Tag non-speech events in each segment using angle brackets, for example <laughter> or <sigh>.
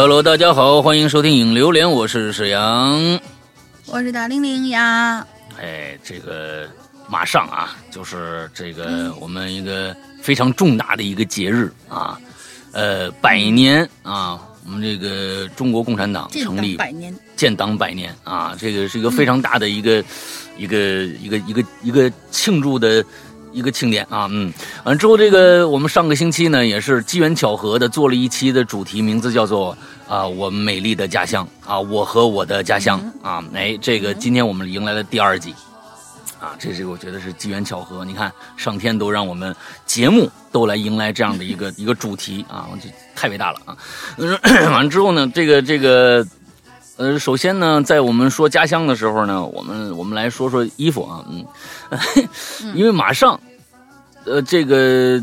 哎，Hello，大家好，欢迎收听影榴莲，我是沈阳，我是大玲玲呀。哎，这个马上啊，就是这个我们一个非常重大的一个节日啊，呃，百年啊，我们这个中国共产党成立百年，建党百年啊，这个是一个非常大的一个一个一个一个一个庆祝的。一个庆典啊，嗯，完之后，这个我们上个星期呢，也是机缘巧合的做了一期的主题，名字叫做啊，我美丽的家乡啊，我和我的家乡。啊，哎，这个今天我们迎来了第二季，啊，这是我觉得是机缘巧合，你看上天都让我们节目都来迎来这样的一个 <laughs> 一个主题啊，这太伟大了啊，<clears throat> 完了之后呢，这个这个。呃，首先呢，在我们说家乡的时候呢，我们我们来说说衣服啊，嗯，<laughs> 因为马上，呃，这个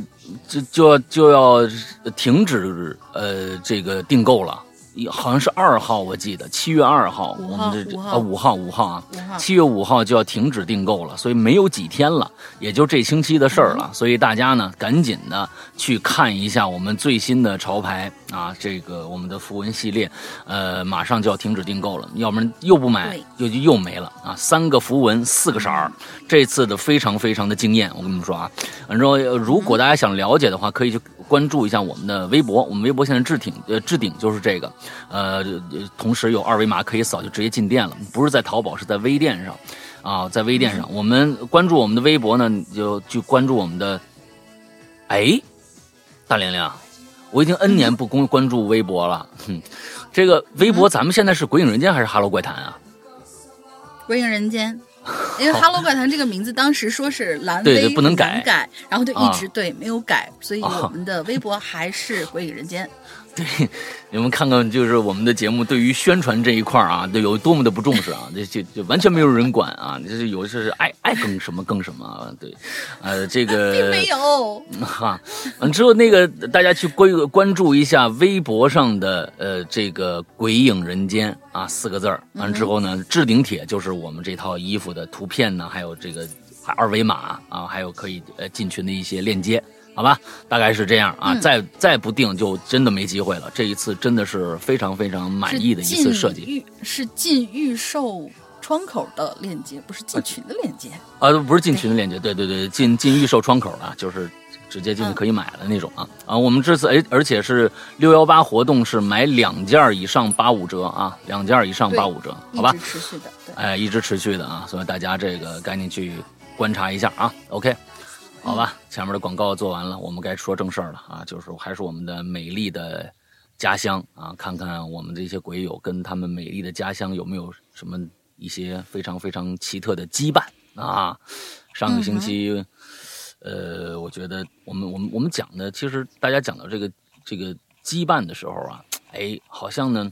就就要就要停止呃这个订购了。好像是二号，我记得七月二号，我们这啊五号五号啊，七月五号就要停止订购了，所以没有几天了，也就这星期的事儿了。所以大家呢，赶紧的去看一下我们最新的潮牌啊，这个我们的符文系列，呃，马上就要停止订购了，要不然又不买又就又没了啊。三个符文，四个色儿，这次的非常非常的惊艳，我跟你们说啊，反正如果大家想了解的话，可以去。关注一下我们的微博，我们微博现在置顶呃置顶就是这个，呃，同时有二维码可以扫就直接进店了，不是在淘宝，是在微店上，啊，在微店上，我们关注我们的微博呢，你就去关注我们的，哎，大玲玲，我已经 N 年不公关注微博了，哼，这个微博咱们现在是鬼影人间还是哈喽怪谈啊？鬼影人间。<laughs> 因为《哈喽怪谈》这个名字当时说是蓝微不能改，然后就一直对没有改，所以我们的微博还是《鬼影人间》。对，<laughs> 你们看看，就是我们的节目对于宣传这一块啊，有多么的不重视啊！这这就完全没有人管啊！这是有的是爱爱更什么更什么啊！对，呃，这个 <laughs> 并没有 <laughs> 哈。完之后，那个大家去关关注一下微博上的呃这个“鬼影人间”啊四个字儿。完之后呢，置顶帖就是我们这套衣服的图片呢，还有这个二维码啊，还有可以呃进群的一些链接。好吧，大概是这样啊，再再不定就真的没机会了。这一次真的是非常非常满意的一次设计，是进预售窗口的链接，不是进群的链接啊，不是进群的链接，对对对，进进预售窗口啊，就是直接进去可以买的那种啊啊。我们这次哎，而且是六幺八活动是买两件以上八五折啊，两件以上八五折，好吧，持续的，哎，一直持续的啊，所以大家这个赶紧去观察一下啊，OK。好吧，前面的广告做完了，我们该说正事儿了啊！就是还是我们的美丽的家乡啊，看看我们这些鬼友跟他们美丽的家乡有没有什么一些非常非常奇特的羁绊啊！上个星期，呃，我觉得我们我们我们讲的，其实大家讲到这个这个羁绊的时候啊，哎，好像呢，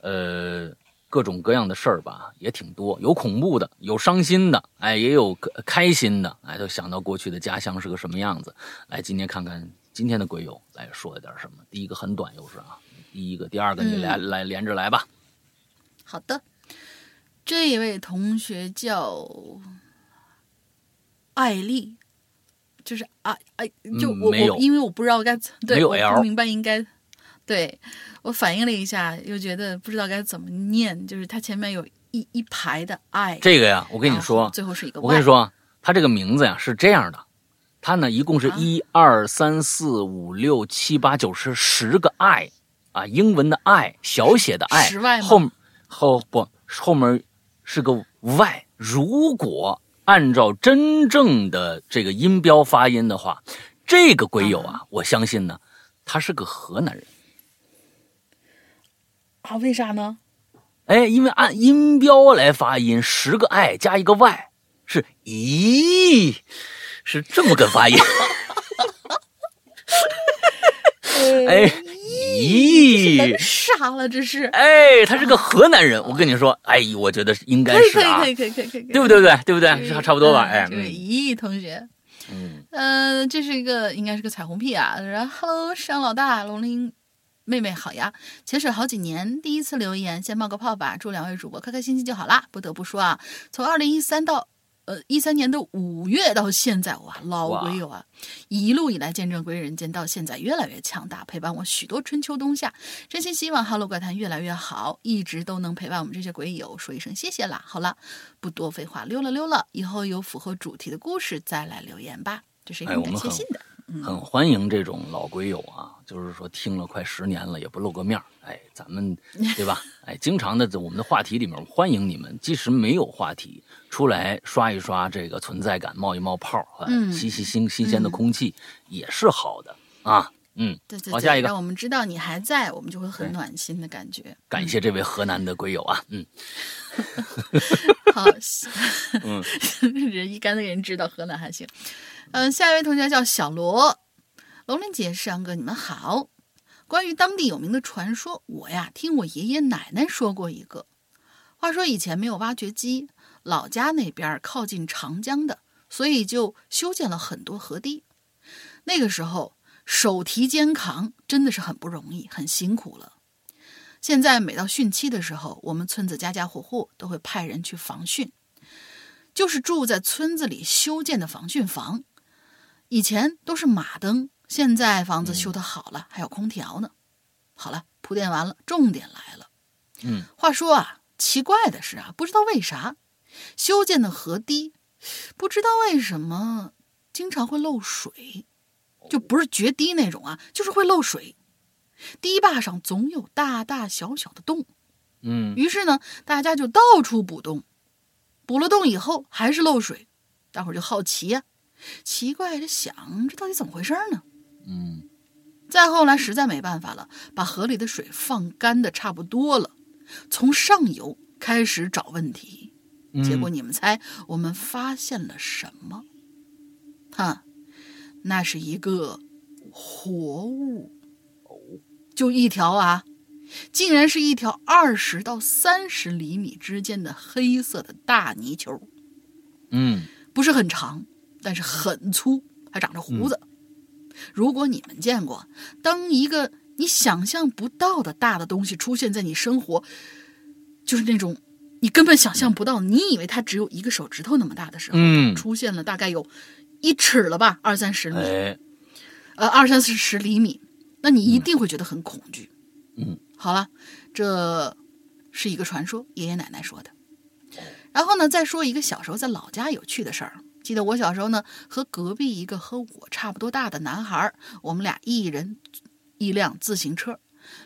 呃。各种各样的事儿吧，也挺多，有恐怖的，有伤心的，哎，也有开心的，哎，都想到过去的家乡是个什么样子。来，今天看看今天的鬼友来说了点什么。第一个很短，又是啊，第一个，第二个你来来连着来吧。好的，这位同学叫艾丽，就是啊哎，就我我因为我不知道该对，我不明白应该对。我反应了一下，又觉得不知道该怎么念，就是它前面有一一排的爱。这个呀，我跟你说，最后是一个。我跟你说，它这个名字呀是这样的，它呢一共是一二三四五六七八九十十个爱啊，英文的爱，小写的爱，后后不后面是个 y。如果按照真正的这个音标发音的话，这个鬼友啊，我相信呢，他是个河南人。啊，为啥呢？哎，因为按音标来发音，十个 i 加一个 y 是咦，是这么个发音。<laughs> 哎，咦，傻了，这是。哎，他是个河南人，我跟你说，哎，我觉得应该是啊，可以可以可以可以可以，对不对？对对不对？是差不多吧？哎，咦，同学，嗯，呃，这是一个应该是个彩虹屁啊。然后，Hello，山老大，龙鳞。妹妹好呀，潜水好几年，第一次留言，先冒个泡吧。祝两位主播开开心心就好啦。不得不说啊，从二零一三到呃，一三年的五月到现在，哇，老鬼友啊，一路以来见证鬼人间到现在越来越强大，陪伴我许多春秋冬夏。真心希望《哈喽怪谈》越来越好，一直都能陪伴我们这些鬼友。说一声谢谢啦。好了，不多废话，溜了溜了，以后有符合主题的故事再来留言吧。这是一个感谢信的。很欢迎这种老鬼友啊，就是说听了快十年了也不露个面哎，咱们对吧？<laughs> 哎，经常的在我们的话题里面欢迎你们，即使没有话题，出来刷一刷这个存在感，冒一冒泡，吸吸新新鲜的空气也是好的啊。嗯，对对，好，下一个，让我们知道你还在，我们就会很暖心的感觉。感谢这位河南的鬼友啊，嗯，<laughs> 好，嗯，<laughs> 人一竿子给人知道河南还行。嗯，下一位同学叫小罗，龙鳞姐、上哥，你们好。关于当地有名的传说，我呀听我爷爷奶奶说过一个。话说以前没有挖掘机，老家那边靠近长江的，所以就修建了很多河堤。那个时候手提肩扛真的是很不容易，很辛苦了。现在每到汛期的时候，我们村子家家户户都会派人去防汛，就是住在村子里修建的防汛房。以前都是马灯，现在房子修的好了，还有空调呢。好了，铺垫完了，重点来了。嗯，话说啊，奇怪的是啊，不知道为啥修建的河堤，不知道为什么经常会漏水，就不是决堤那种啊，就是会漏水。堤坝上总有大大小小的洞。嗯，于是呢，大家就到处补洞，补了洞以后还是漏水，大伙儿就好奇呀。奇怪的想，这到底怎么回事呢？嗯，再后来实在没办法了，把河里的水放干的差不多了，从上游开始找问题。结果你们猜我们发现了什么？哈，那是一个活物，就一条啊，竟然是一条二十到三十厘米之间的黑色的大泥鳅。嗯，不是很长。但是很粗，还长着胡子。如果你们见过，当一个你想象不到的大的东西出现在你生活，就是那种你根本想象不到，你以为它只有一个手指头那么大的时候，出现了大概有一尺了吧，二三十米，呃，二三四十厘米，那你一定会觉得很恐惧。嗯，好了，这是一个传说，爷爷奶奶说的。然后呢，再说一个小时候在老家有趣的事儿。记得我小时候呢，和隔壁一个和我差不多大的男孩，我们俩一人一辆自行车，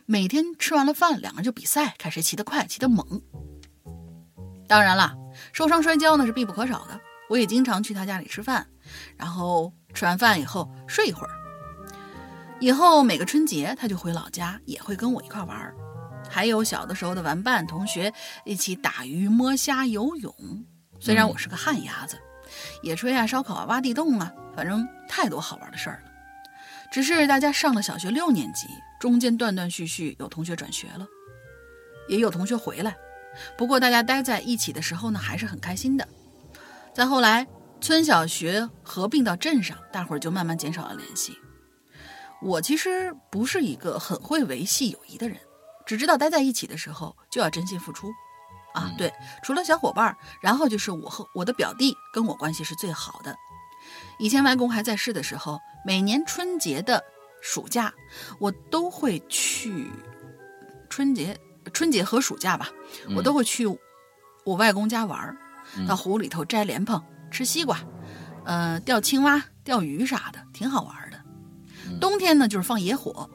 每天吃完了饭，两个人就比赛，看谁骑得快，骑得猛。当然了，受伤摔跤呢是必不可少的。我也经常去他家里吃饭，然后吃完饭以后睡一会儿。以后每个春节他就回老家，也会跟我一块玩。还有小的时候的玩伴同学一起打鱼、摸虾、游泳。虽然我是个旱鸭子。野炊啊，烧烤啊，挖地洞啊，反正太多好玩的事儿了。只是大家上了小学六年级，中间断断续续有同学转学了，也有同学回来。不过大家待在一起的时候呢，还是很开心的。再后来，村小学合并到镇上，大伙儿就慢慢减少了联系。我其实不是一个很会维系友谊的人，只知道待在一起的时候就要真心付出。啊，对，除了小伙伴，然后就是我和我的表弟跟我关系是最好的。以前外公还在世的时候，每年春节的暑假，我都会去春节春节和暑假吧，我都会去我外公家玩，到湖里头摘莲蓬、吃西瓜，呃，钓青蛙、钓鱼啥的，挺好玩的。冬天呢，就是放野火。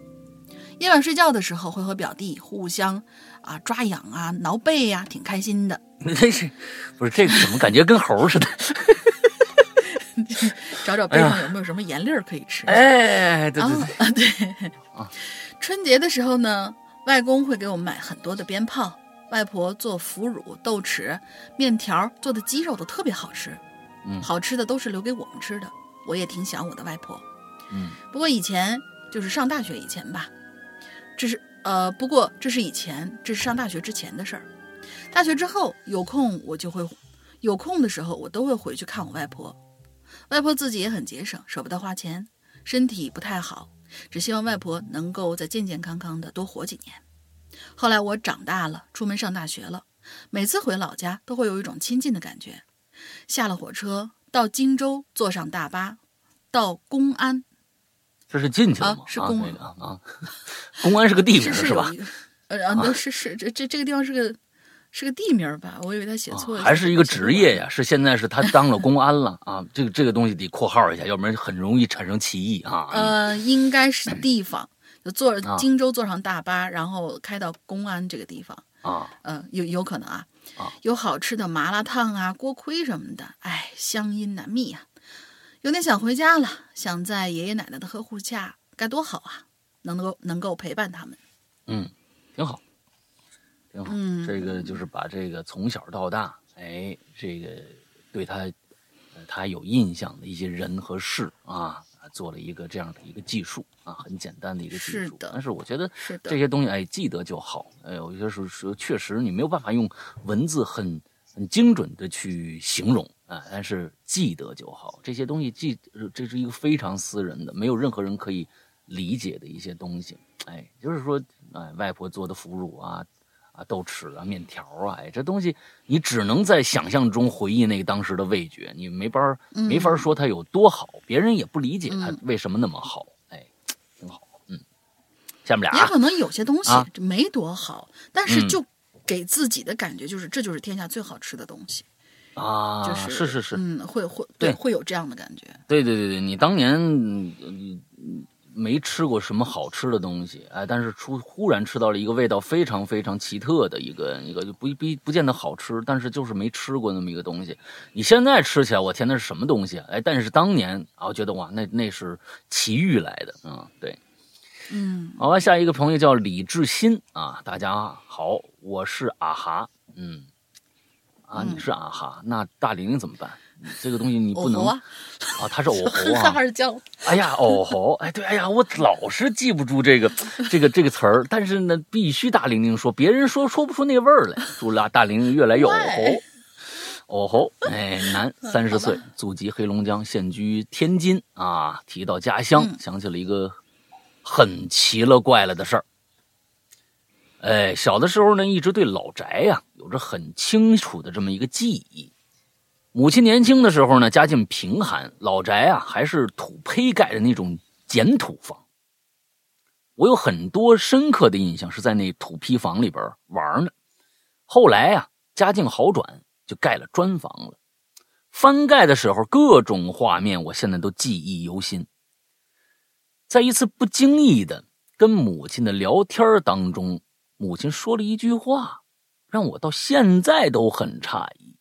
夜晚睡觉的时候，会和表弟互相啊抓痒啊、挠背呀，挺开心的。那是不是这个？怎么感觉跟猴似的？<laughs> 找找背上有没有什么盐粒儿可以吃？哎，对对对啊，对啊。春节的时候呢，外公会给我们买很多的鞭炮，外婆做腐乳、豆豉、面条做的鸡肉都特别好吃。嗯，好吃的都是留给我们吃的。我也挺想我的外婆。嗯，不过以前就是上大学以前吧。这是呃，不过这是以前，这是上大学之前的事儿。大学之后有空我就会，有空的时候我都会回去看我外婆。外婆自己也很节省，舍不得花钱，身体不太好，只希望外婆能够再健健康康的多活几年。后来我长大了，出门上大学了，每次回老家都会有一种亲近的感觉。下了火车到荆州，坐上大巴到公安。这是进去了吗？是公安啊，公安是个地名是吧？呃，那是是这这这个地方是个是个地名吧？我以为他写错了。还是一个职业呀？是现在是他当了公安了啊？这个这个东西得括号一下，要不然很容易产生歧义啊。呃，应该是地方，就坐荆州坐上大巴，然后开到公安这个地方啊。嗯，有有可能啊。有好吃的麻辣烫啊、锅盔什么的，哎，乡音难觅呀。有点想回家了，想在爷爷奶奶的呵护下，该多好啊！能够能够陪伴他们，嗯，挺好，挺好。嗯，这个就是把这个从小到大，哎，这个对他他有印象的一些人和事啊。做了一个这样的一个记述啊，很简单的一个记述，但是我觉得这些东西哎记得就好。哎，有些时候说确实你没有办法用文字很很精准的去形容啊，但是记得就好。这些东西记，这是一个非常私人的，没有任何人可以理解的一些东西。哎，就是说，哎，外婆做的腐乳啊。啊，豆豉啊，面条啊，哎，这东西你只能在想象中回忆那个当时的味觉，你没法没法说它有多好，别人也不理解它为什么那么好，哎，挺好，嗯。下面俩也可能有些东西没多好，但是就给自己的感觉就是这就是天下最好吃的东西啊，就是是是是，嗯，会会对会有这样的感觉，对对对对，你当年你。没吃过什么好吃的东西，哎，但是出忽然吃到了一个味道非常非常奇特的一个一个，就不不不见得好吃，但是就是没吃过那么一个东西。你现在吃起来，我天，那是什么东西啊？哎，但是当年啊，我觉得哇，那那是奇遇来的嗯，对，嗯，好吧，下一个朋友叫李志新啊，大家好，我是啊哈，嗯，啊，你是啊哈，那大玲玲怎么办？这个东西你不能啊，他是藕猴啊，<laughs> 哈叫。哎呀，藕猴，哎对，哎呀，我老是记不住这个这个这个词儿，但是呢，必须大玲玲说，别人说说不出那味儿来。祝大大玲玲越来越藕猴，藕猴，哎，男，三十岁，祖籍黑龙江，现居天津啊。提到家乡，想起了一个很奇了怪了的事儿。哎，小的时候呢，一直对老宅呀有着很清楚的这么一个记忆。母亲年轻的时候呢，家境贫寒，老宅啊还是土坯盖的那种简土房。我有很多深刻的印象，是在那土坯房里边玩呢。后来啊，家境好转，就盖了砖房了。翻盖的时候，各种画面我现在都记忆犹新。在一次不经意的跟母亲的聊天当中，母亲说了一句话，让我到现在都很诧异。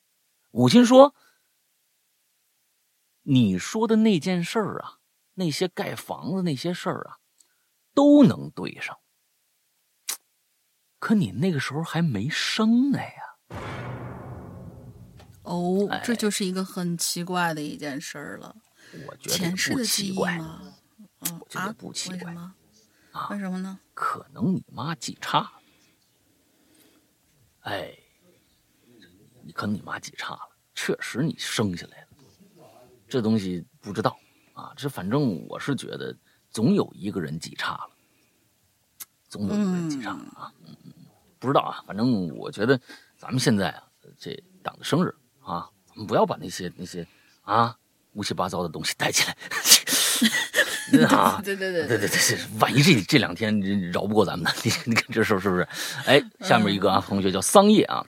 母亲说。你说的那件事儿啊，那些盖房子那些事儿啊，都能对上。可你那个时候还没生呢呀。哦，这就是一个很奇怪的一件事儿了。我觉得不奇怪。嗯啊，不奇怪。啊？为什么呢？可能你妈记差了。哎，可能你妈记差了，确实你生下来了。这东西不知道啊，这反正我是觉得总有一个人记差了，总有一个人记差了啊。嗯嗯，不知道啊，反正我觉得咱们现在啊，这党的生日啊，咱们不要把那些那些啊乌七八糟的东西带起来。<laughs> 啊，对对对对对对，万一这这两天饶不过咱们呢？<laughs> 你你看这事是不是？哎，下面一个啊，同学叫桑叶啊，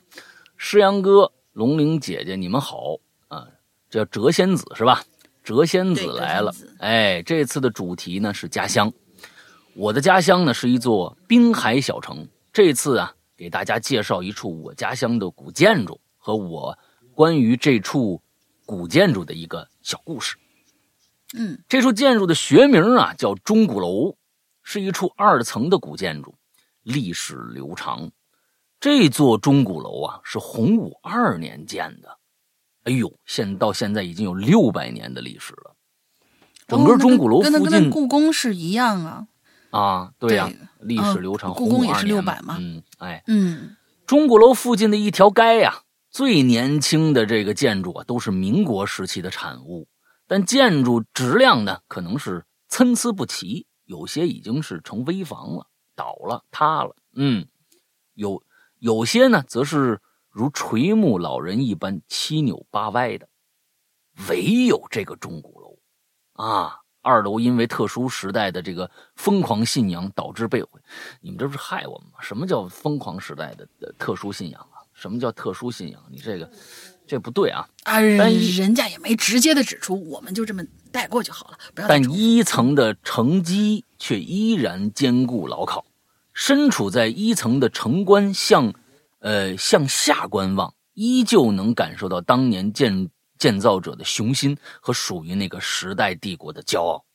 诗阳哥、龙玲姐姐，你们好啊。叫谪仙子是吧？谪仙子来了，哎，这次的主题呢是家乡。我的家乡呢是一座滨海小城。这次啊，给大家介绍一处我家乡的古建筑和我关于这处古建筑的一个小故事。嗯，这处建筑的学名啊叫钟鼓楼，是一处二层的古建筑，历史流长。这座钟鼓楼啊是洪武二年建的。哎呦，现到现在已经有六百年的历史了。整个钟鼓楼附近，故宫是一样啊。啊，对呀，历史流长，故宫也是六百嘛。嗯，哎，嗯，钟鼓楼附近的一条街呀，最年轻的这个建筑啊，都是民国时期的产物，但建筑质量呢，可能是参差不齐，有些已经是成危房了，倒了，塌了。嗯，有有些呢，则是。如垂暮老人一般七扭八歪的，唯有这个钟鼓楼，啊，二楼因为特殊时代的这个疯狂信仰导致被毁。你们这不是害我们吗？什么叫疯狂时代的特殊信仰啊？什么叫特殊信仰？你这个这不对啊！啊，人家也没直接的指出，我们就这么带过就好了。不要。但一层的城基却依然坚固牢靠，身处在一层的城关向。呃，向下观望，依旧能感受到当年建建造者的雄心和属于那个时代帝国的骄傲。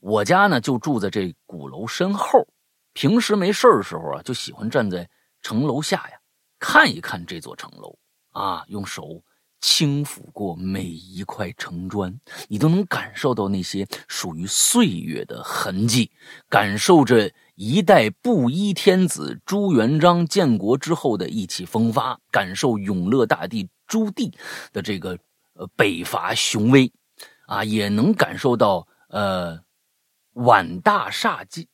我家呢就住在这鼓楼身后，平时没事的时候啊，就喜欢站在城楼下呀，看一看这座城楼啊，用手轻抚过每一块城砖，你都能感受到那些属于岁月的痕迹，感受着。一代布衣天子朱元璋建国之后的意气风发，感受永乐大帝朱棣的这个呃北伐雄威，啊，也能感受到呃皖大厦将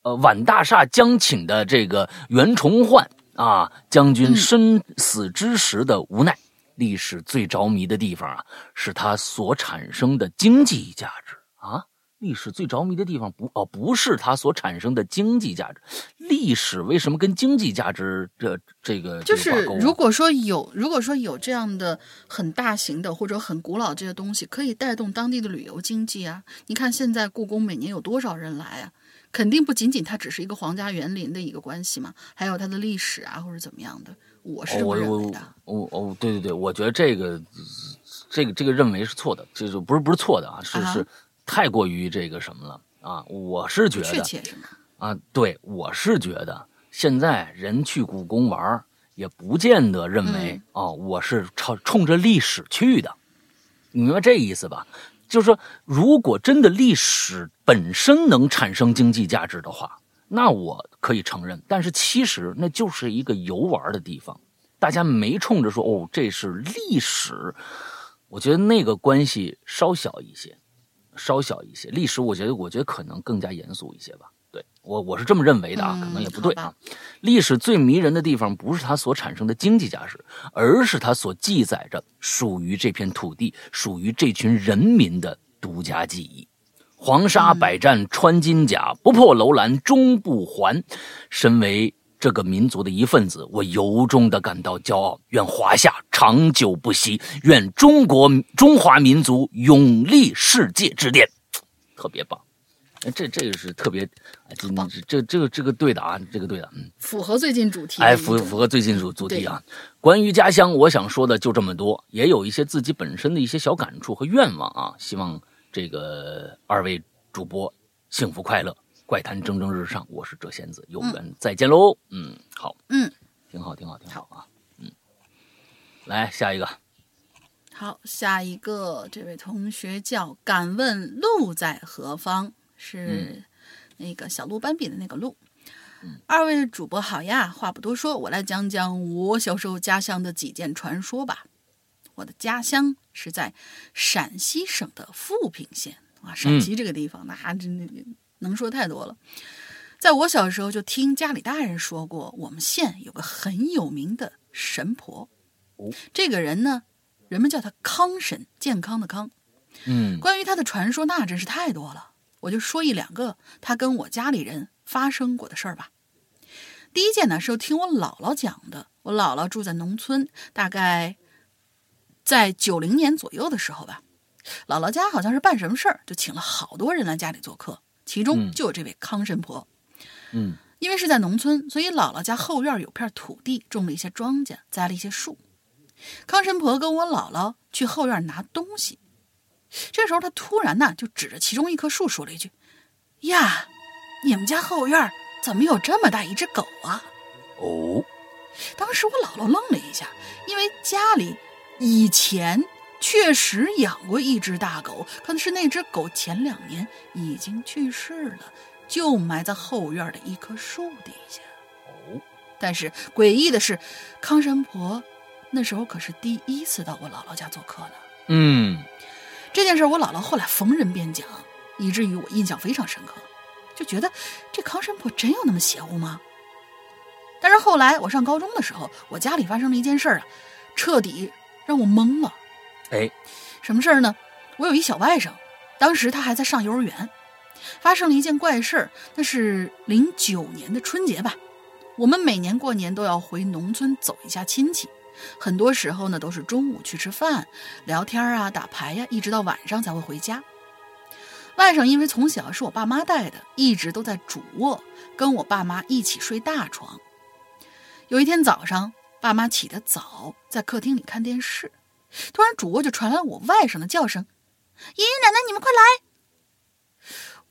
呃皖大厦将请的这个袁崇焕啊将军身死之时的无奈。历史最着迷的地方啊，是它所产生的经济价值啊。历史最着迷的地方不哦，不是它所产生的经济价值。历史为什么跟经济价值这这个就是如果说有如果说有这样的很大型的或者很古老这些东西，可以带动当地的旅游经济啊。你看现在故宫每年有多少人来啊？肯定不仅仅它只是一个皇家园林的一个关系嘛，还有它的历史啊或者怎么样的。我是这么认为的。哦哦，对对对，我觉得这个这个这个认为是错的，就是不是不是错的啊，是是。太过于这个什么了啊！我是觉得啊，对，我是觉得现在人去故宫玩也不见得认为哦，我是朝冲着历史去的，你明白这意思吧？就是说，如果真的历史本身能产生经济价值的话，那我可以承认。但是其实那就是一个游玩的地方，大家没冲着说哦，这是历史，我觉得那个关系稍小一些。稍小一些，历史我觉得，我觉得可能更加严肃一些吧。对我，我是这么认为的啊，可能也不对啊。历史最迷人的地方，不是它所产生的经济价值，而是它所记载着属于这片土地、属于这群人民的独家记忆。黄沙百战穿金甲，不破楼兰终不还。身为。这个民族的一份子，我由衷的感到骄傲。愿华夏长久不息，愿中国中华民族永立世界之巅。特别棒，这这个是特别，这这这个这个对的啊，这个对的，嗯，符合最近主题，哎，符符合最近主主题啊。关于家乡，我想说的就这么多，也有一些自己本身的一些小感触和愿望啊。希望这个二位主播幸福快乐。怪谈蒸蒸日上，我是哲仙子，有缘再见喽。嗯，好，嗯，挺好，挺好，挺好啊。嗯，来下一个。好，下一个这位同学叫敢问路在何方，是那个小鹿斑比的那个鹿。二位主播好呀，话不多说，我来讲讲我小时候家乡的几件传说吧。我的家乡是在陕西省的富平县啊，陕西这个地方那真的。能说太多了，在我小时候就听家里大人说过，我们县有个很有名的神婆。这个人呢，人们叫他康神，健康的康。嗯，关于他的传说那真是太多了，我就说一两个他跟我家里人发生过的事儿吧。第一件呢，是听我姥姥讲的。我姥姥住在农村，大概在九零年左右的时候吧，姥姥家好像是办什么事儿，就请了好多人来家里做客。其中就有这位康神婆，嗯，因为是在农村，所以姥姥家后院有片土地，种了一些庄稼，栽了一些树。康神婆跟我姥姥去后院拿东西，这时候他突然呢就指着其中一棵树说了一句：“呀，你们家后院怎么有这么大一只狗啊？”哦，当时我姥姥愣了一下，因为家里以前。确实养过一只大狗，可是那只狗前两年已经去世了，就埋在后院的一棵树底下。哦，但是诡异的是，康神婆那时候可是第一次到我姥姥家做客呢。嗯，这件事我姥姥后来逢人便讲，以至于我印象非常深刻，就觉得这康神婆真有那么邪乎吗？但是后来我上高中的时候，我家里发生了一件事儿啊，彻底让我懵了。哎，什么事儿呢？我有一小外甥，当时他还在上幼儿园，发生了一件怪事儿。那是零九年的春节吧？我们每年过年都要回农村走一下亲戚，很多时候呢都是中午去吃饭、聊天啊、打牌呀，一直到晚上才会回家。外甥因为从小是我爸妈带的，一直都在主卧跟我爸妈一起睡大床。有一天早上，爸妈起得早，在客厅里看电视，突然主卧就传来我外甥的叫声：“爷爷奶奶，你们快来！”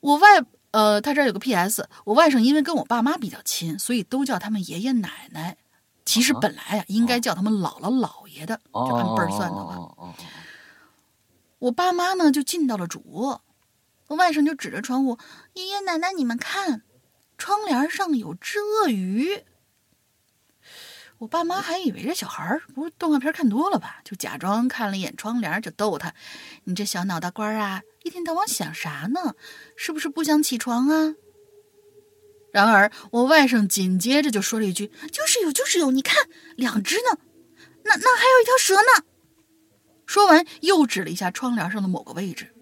我外呃，他这儿有个 P.S，我外甥因为跟我爸妈比较亲，所以都叫他们爷爷奶奶。其实本来呀，应该叫他们姥姥姥爷的，就按辈儿算的话。我爸妈呢，就进到了主卧。我外甥就指着窗户：“爷爷奶奶，你们看，窗帘上有只鳄鱼。”我爸妈还以为这小孩儿不是动画片看多了吧，就假装看了一眼窗帘，就逗他：“你这小脑袋瓜啊，一天到晚想啥呢？是不是不想起床啊？”然而我外甥紧接着就说了一句：“就是有，就是有，你看，两只呢，那那还有一条蛇呢。”说完又指了一下窗帘上的某个位置。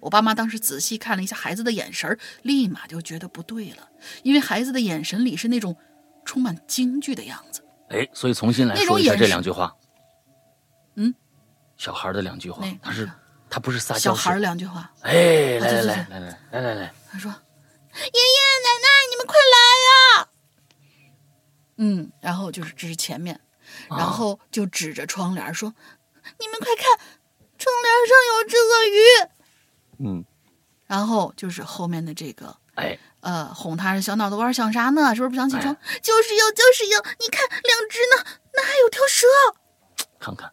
我爸妈当时仔细看了一下孩子的眼神，立马就觉得不对了，因为孩子的眼神里是那种充满惊惧的样子。哎，所以重新来说一下这两句话。嗯，小孩的两句话，他是他不是撒娇。小孩两句话。哎，来来来来来来来来，他说：“爷爷奶奶，你们快来呀！”嗯，然后就是这是前面，然后就指着窗帘说：“你们快看，窗帘上有只鳄鱼。”嗯，然后就是后面的这个，哎，呃，哄他小脑袋瓜想啥呢？是不是不想起床？就是有，就是有，你看两只呢，那还有条蛇。看看，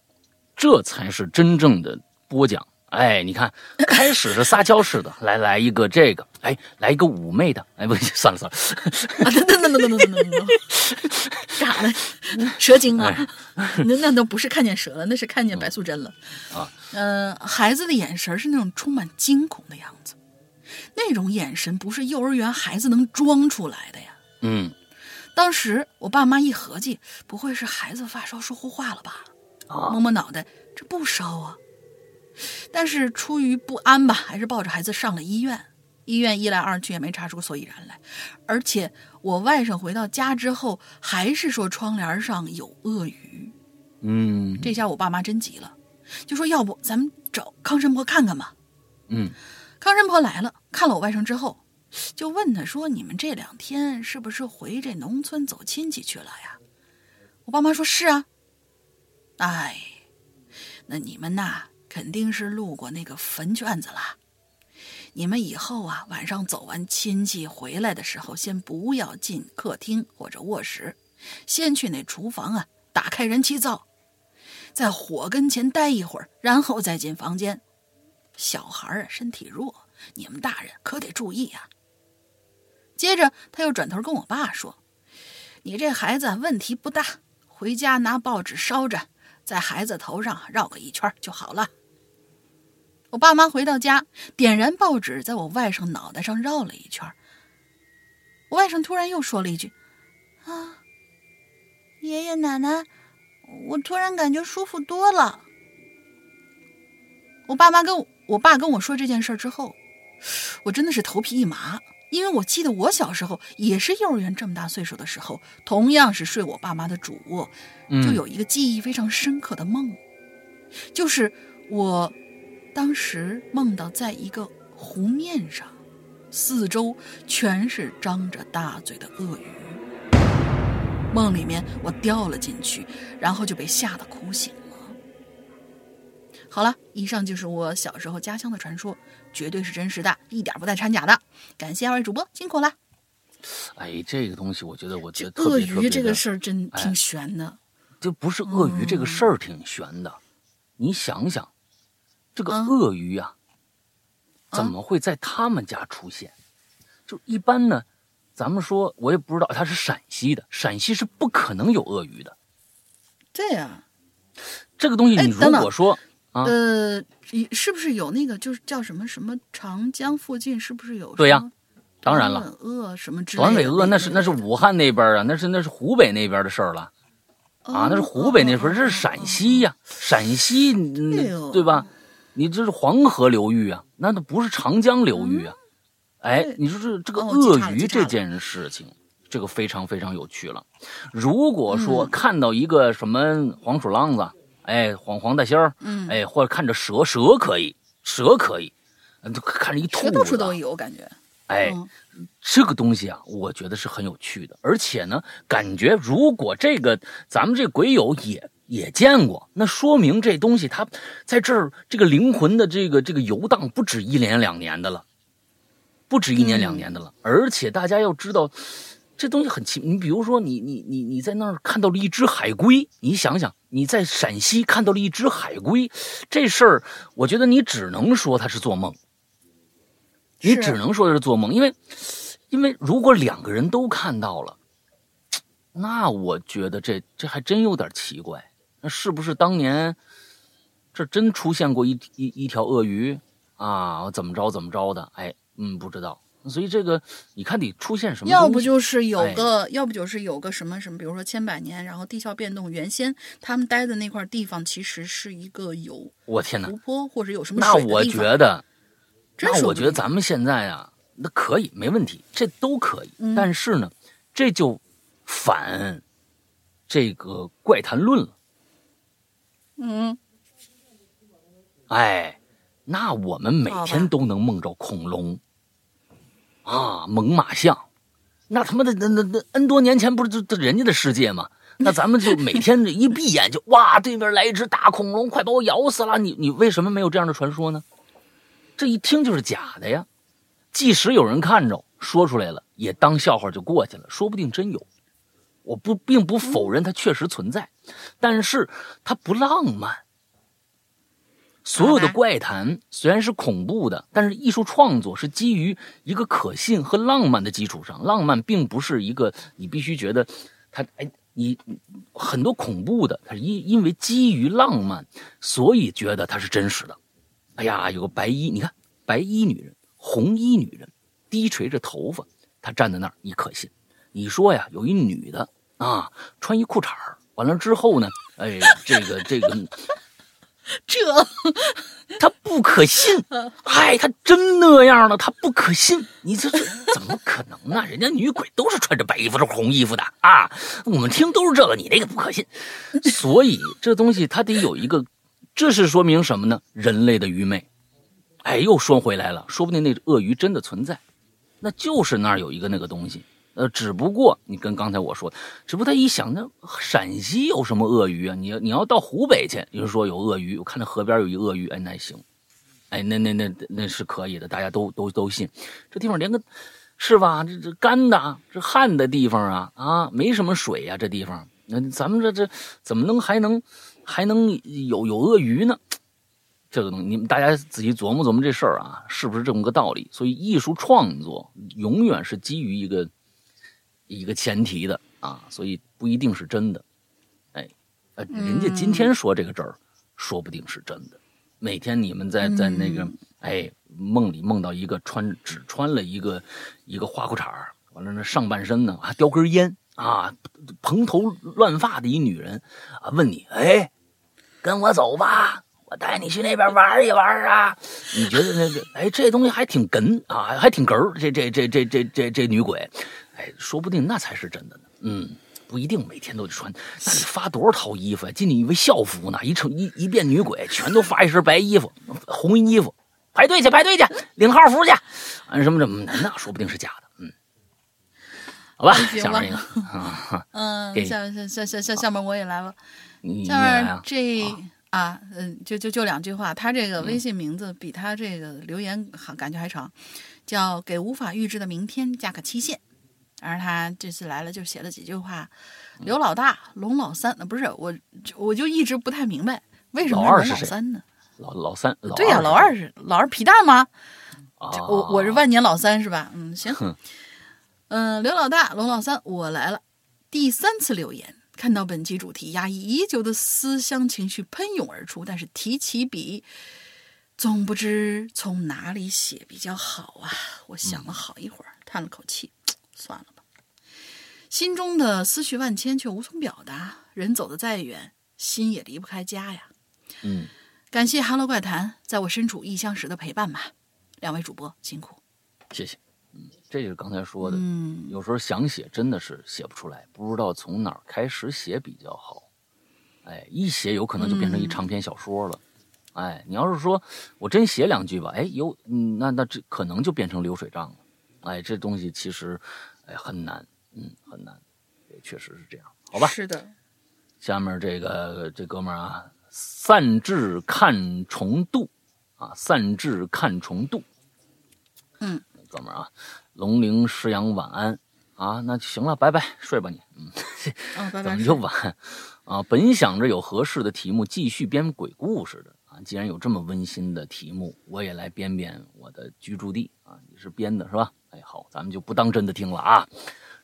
这才是真正的播讲。哎，你看，开始是撒娇似的，来来一个这个，哎，来一个妩媚的，哎，不，算 <laughs> 了算了，等等等等等等等等，干啥呢？蛇精啊？那那都不是看见蛇了，那是看见白素贞了啊。嗯，孩子的眼神是那种充满惊恐的样子，那种眼神不是幼儿园孩子能装出来的呀。嗯，当时我爸妈一合计，不会是孩子发烧说胡话了吧？摸摸脑袋，这不烧啊。但是出于不安吧，还是抱着孩子上了医院。医院一来二去也没查出个所以然来，而且我外甥回到家之后，还是说窗帘上有鳄鱼。嗯，这下我爸妈真急了，就说要不咱们找康神婆看看吧。嗯，康神婆来了，看了我外甥之后，就问他说：“你们这两天是不是回这农村走亲戚去了呀？”我爸妈说是啊。哎，那你们呐？肯定是路过那个坟圈子了。你们以后啊，晚上走完亲戚回来的时候，先不要进客厅或者卧室，先去那厨房啊，打开燃气灶，在火跟前待一会儿，然后再进房间。小孩啊，身体弱，你们大人可得注意呀。接着，他又转头跟我爸说：“你这孩子问题不大，回家拿报纸烧着，在孩子头上绕个一圈就好了。”我爸妈回到家，点燃报纸，在我外甥脑袋上绕了一圈。我外甥突然又说了一句：“啊，爷爷奶奶，我突然感觉舒服多了。”我爸妈跟我爸跟我说这件事之后，我真的是头皮一麻，因为我记得我小时候也是幼儿园这么大岁数的时候，同样是睡我爸妈的主卧，就有一个记忆非常深刻的梦，就是我。当时梦到在一个湖面上，四周全是张着大嘴的鳄鱼。梦里面我掉了进去，然后就被吓得哭醒了。好了，以上就是我小时候家乡的传说，绝对是真实的，一点不带掺假的。感谢二位主播辛苦了。哎，这个东西我觉得，我觉得鳄鱼这个事儿真挺悬的。就不是鳄鱼这个事儿挺悬的，你想想。这个鳄鱼呀，怎么会在他们家出现？就一般呢，咱们说，我也不知道他是陕西的，陕西是不可能有鳄鱼的。对呀，这个东西你如果说啊，呃，是不是有那个就是叫什么什么长江附近是不是有？对呀，当然了，鳄什么之短尾鳄那是那是武汉那边啊，那是那是湖北那边的事儿了，啊，那是湖北那边，这是陕西呀，陕西，对吧？你这是黄河流域啊，那都不是长江流域啊。哎，你说这这个鳄鱼这件事情，这个非常非常有趣了。如果说看到一个什么黄鼠狼子，哎，黄黄大仙儿，嗯，哎，或者看着蛇，蛇可以，蛇可以，看着一兔子，到处都有感觉。哎，这个东西啊，我觉得是很有趣的，而且呢，感觉如果这个咱们这鬼友也也见过，那说明这东西它在这儿这个灵魂的这个这个游荡不止一年两年的了，不止一年两年的了，而且大家要知道，这东西很奇，你比如说你你你你在那儿看到了一只海龟，你想想你在陕西看到了一只海龟，这事儿我觉得你只能说他是做梦。你只能说是做梦，因为，因为如果两个人都看到了，那我觉得这这还真有点奇怪。那是不是当年这真出现过一一一条鳄鱼啊？怎么着怎么着的？哎，嗯，不知道。所以这个你看得出现什么？要不就是有个，要不就是有个什么什么，比如说千百年，然后地壳变动，原先他们待的那块地方其实是一个有我天哪湖泊或者有什么那我觉得。那我觉得咱们现在啊，那可以没问题，这都可以。但是呢，这就反这个怪谈论了。嗯，哎，那我们每天都能梦着恐龙啊，猛犸象，那他妈的那那那 N 多年前不是这人家的世界吗？那咱们就每天一闭眼就 <laughs> 哇，对面来一只大恐龙，快把我咬死了！你你为什么没有这样的传说呢？这一听就是假的呀！即使有人看着说出来了，也当笑话就过去了。说不定真有，我不并不否认它确实存在，但是它不浪漫。所有的怪谈虽然是恐怖的，但是艺术创作是基于一个可信和浪漫的基础上。浪漫并不是一个你必须觉得它哎，你很多恐怖的，它是因因为基于浪漫，所以觉得它是真实的。哎呀，有个白衣，你看白衣女人、红衣女人，低垂着头发，她站在那儿，你可信？你说呀，有一女的啊，穿一裤衩完了之后呢，<laughs> 哎，这个这个，<laughs> 这她不可信，<laughs> 哎，她真那样了，她不可信。你这这怎么可能呢？人家女鬼都是穿着白衣服、是红衣服的啊，我们听都是这个，你那个不可信。所以这东西它得有一个。这是说明什么呢？人类的愚昧。哎，又说回来了，说不定那鳄鱼真的存在，那就是那儿有一个那个东西。呃，只不过你跟刚才我说，只不过他一想，那陕西有什么鳄鱼啊？你要你要到湖北去，有人说有鳄鱼，我看那河边有一鳄鱼，哎，那行，哎，那那那那是可以的，大家都都都信。这地方连个，是吧？这这干的，这旱的地方啊啊，没什么水呀，这地方。那咱们这这怎么能还能？还能有有鳄鱼呢？这个东西，你们大家仔细琢磨琢磨这事儿啊，是不是这么个道理？所以艺术创作永远是基于一个一个前提的啊，所以不一定是真的。哎，呃，人家今天说这个字儿，说不定是真的。每天你们在在那个哎梦里梦到一个穿只穿了一个一个花裤衩完了那上半身呢还叼根烟。啊，蓬头乱发的一女人啊，问你，哎，跟我走吧，我带你去那边玩一玩啊。你觉得那个，哎，这东西还挺哏啊，还挺哏儿。这这这这这这这女鬼，哎，说不定那才是真的呢。嗯，不一定每天都得穿，那得发多少套衣服啊？进去以为校服呢，一成一一变女鬼，全都发一身白衣服、红衣服，排队去排队去领号服去，啊什么什么，那说不定是假的。嗯好吧，<laughs> 下面一个，嗯，下下下下下下面我也来了，下面这啊，嗯，就就就两句话，他这个微信名字比他这个留言好，感觉还长，叫给无法预知的明天加个期限，而他这次来了就写了几句话，刘老大，龙老三，不是我，我就一直不太明白为什么是龙老三呢？老老三，对呀，老二是老二皮蛋吗？我我是万年老三是吧？嗯，行。嗯，刘老大，龙老三，我来了。第三次留言，看到本期主题，压抑已久的思乡情绪喷涌而出。但是提起笔，总不知从哪里写比较好啊！我想了好一会儿，叹了口气，<tsk> 算了吧。心中的思绪万千，却无从表达。人走得再远，心也离不开家呀。嗯，感谢《哈喽怪谈》在我身处异乡时的陪伴吧。两位主播辛苦，谢谢。嗯，这就是刚才说的。嗯，有时候想写，真的是写不出来，不知道从哪儿开始写比较好。哎，一写有可能就变成一长篇小说了。哎，你要是说我真写两句吧，哎，有，嗯，那那这可能就变成流水账了。哎，这东西其实，哎，很难，嗯，很难，也确实是这样，好吧？是的。下面这个这哥们儿啊，散至看重度啊，散至看重度。嗯，哥们儿啊，龙陵石阳晚安啊，那就行了，拜拜，睡吧你。嗯，怎么 <laughs> 就晚啊？本想着有合适的题目继续编鬼故事的。啊，既然有这么温馨的题目，我也来编编我的居住地啊。你是编的是吧？哎，好，咱们就不当真的听了啊。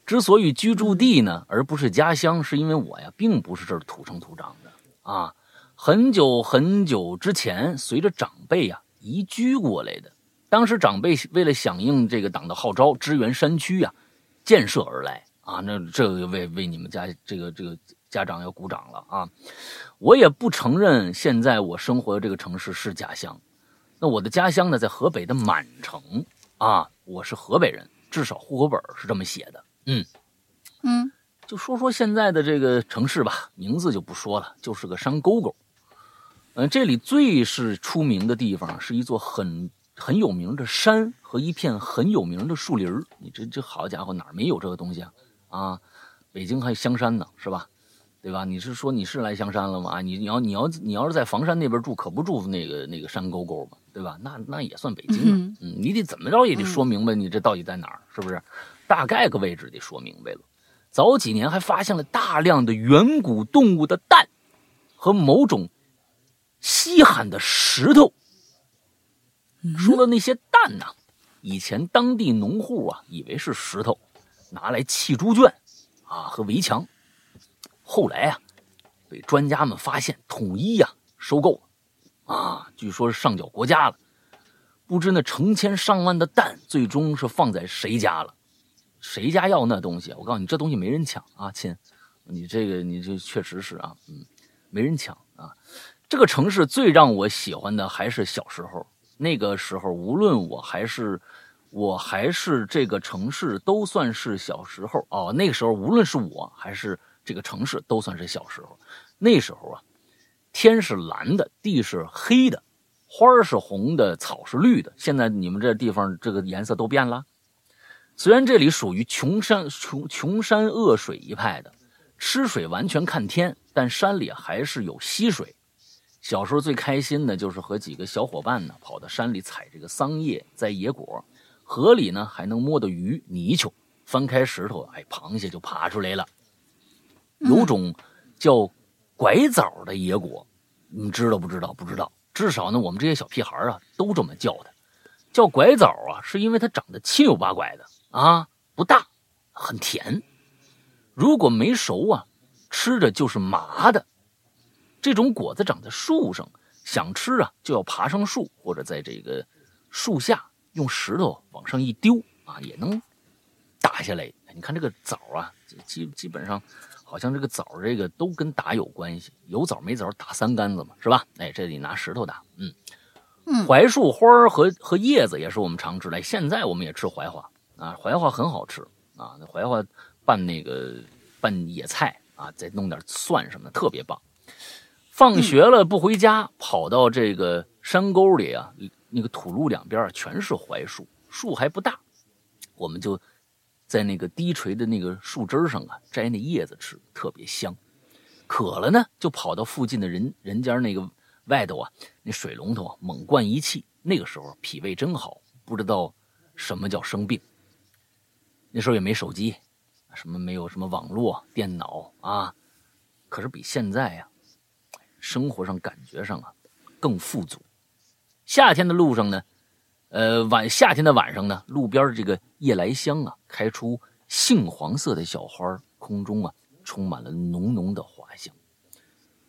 之所以居住地呢，而不是家乡，是因为我呀，并不是这儿土生土长的啊。很久很久之前，随着长辈呀移居过来的。当时长辈为了响应这个党的号召，支援山区呀，建设而来啊。那这为为你们家这个这个。家长要鼓掌了啊！我也不承认现在我生活的这个城市是家乡。那我的家乡呢，在河北的满城啊，我是河北人，至少户口本是这么写的。嗯嗯，就说说现在的这个城市吧，名字就不说了，就是个山沟沟。嗯，这里最是出名的地方是一座很很有名的山和一片很有名的树林你这这好家伙，哪没有这个东西啊？啊，北京还有香山呢，是吧？对吧？你是说你是来香山了吗？啊，你你要你要你要是在房山那边住，可不住那个那个山沟沟嘛，对吧？那那也算北京啊。嗯，你得怎么着也得说明白，你这到底在哪儿？是不是？大概个位置得说明白了。早几年还发现了大量的远古动物的蛋和某种稀罕的石头。说的那些蛋呢，以前当地农户啊以为是石头，拿来砌猪圈啊和围墙。后来啊，被专家们发现，统一呀收购了，啊，据说是上缴国家了。不知那成千上万的蛋最终是放在谁家了？谁家要那东西？我告诉你，这东西没人抢啊，亲，你这个你这确实是啊，嗯，没人抢啊。这个城市最让我喜欢的还是小时候，那个时候无论我还是我还是这个城市，都算是小时候哦。那个时候无论是我还是。这个城市都算是小时候，那时候啊，天是蓝的，地是黑的，花是红的，草是绿的。现在你们这地方这个颜色都变了。虽然这里属于穷山穷穷山恶水一派的，吃水完全看天，但山里还是有溪水。小时候最开心的就是和几个小伙伴呢，跑到山里采这个桑叶、摘野果，河里呢还能摸到鱼、泥鳅，翻开石头，哎，螃蟹就爬出来了。有种叫拐枣的野果，你知道不知道？不知道。至少呢，我们这些小屁孩啊，都这么叫它，叫拐枣啊，是因为它长得七扭八拐的啊，不大，很甜。如果没熟啊，吃着就是麻的。这种果子长在树上，想吃啊，就要爬上树，或者在这个树下用石头往上一丢啊，也能打下来。你看这个枣啊，基基本上。好像这个枣这个都跟打有关系，有枣没枣打三竿子嘛，是吧？哎，这里拿石头打。嗯嗯，槐树花和和叶子也是我们常吃的。现在我们也吃槐花啊，槐花很好吃啊，那槐花拌那个拌野菜啊，再弄点蒜什么的，特别棒。放学了不回家，跑到这个山沟里啊，那个土路两边全是槐树，树还不大，我们就。在那个低垂的那个树枝上啊，摘那叶子吃，特别香。渴了呢，就跑到附近的人人家那个外头啊，那水龙头啊，猛灌一气。那个时候脾胃真好，不知道什么叫生病。那时候也没手机，什么没有什么网络、电脑啊，可是比现在呀，生活上感觉上啊，更富足。夏天的路上呢。呃，晚夏天的晚上呢，路边这个夜来香啊，开出杏黄色的小花，空中啊充满了浓浓的花香。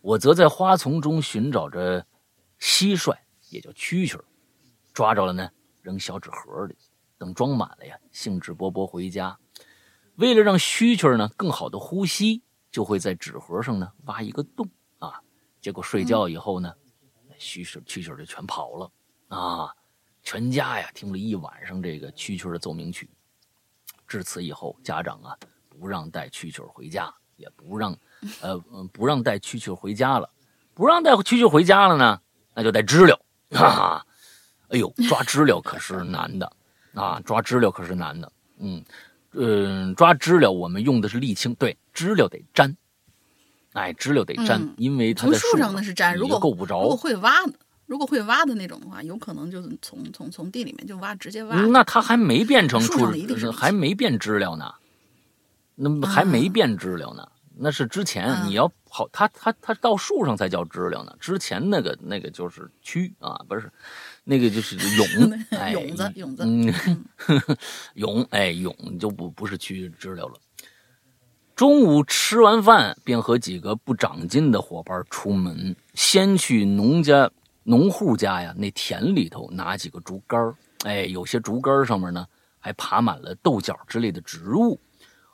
我则在花丛中寻找着蟋蟀也叫蛐蛐，抓着了呢，扔小纸盒里，等装满了呀，兴致勃勃回家。为了让蛐蛐呢更好的呼吸，就会在纸盒上呢挖一个洞啊。结果睡觉以后呢，蛐蛐蛐蛐就全跑了啊。全家呀听了一晚上这个蛐蛐的奏鸣曲。至此以后，家长啊不让带蛐蛐回家，也不让呃不让带蛐蛐回家了。不让带蛐蛐回家了呢，那就带知了。<laughs> 哈哈，哎呦，抓知了可是难的啊！抓知了可是难的。嗯嗯，抓知了我们用的是沥青，对，知了得粘。哎，知了得粘，因为它从树上那是粘，如果够不着，如果会挖，如果会挖的那种的话，有可能就是从从从地里面就挖，直接挖。那它还没变成树还没变知了呢，那还没变知了呢。那是之前你要跑，它它它到树上才叫知了呢。之前那个那个就是蛆啊，不是，那个就是 <laughs> <laughs> 蛹，哎，蛹子蛹子，嗯，蛹，哎，蛹就不不是去知了了。中午吃完饭，便和几个不长进的伙伴出门，先去农家农户家呀那田里头拿几个竹竿哎，有些竹竿上面呢还爬满了豆角之类的植物。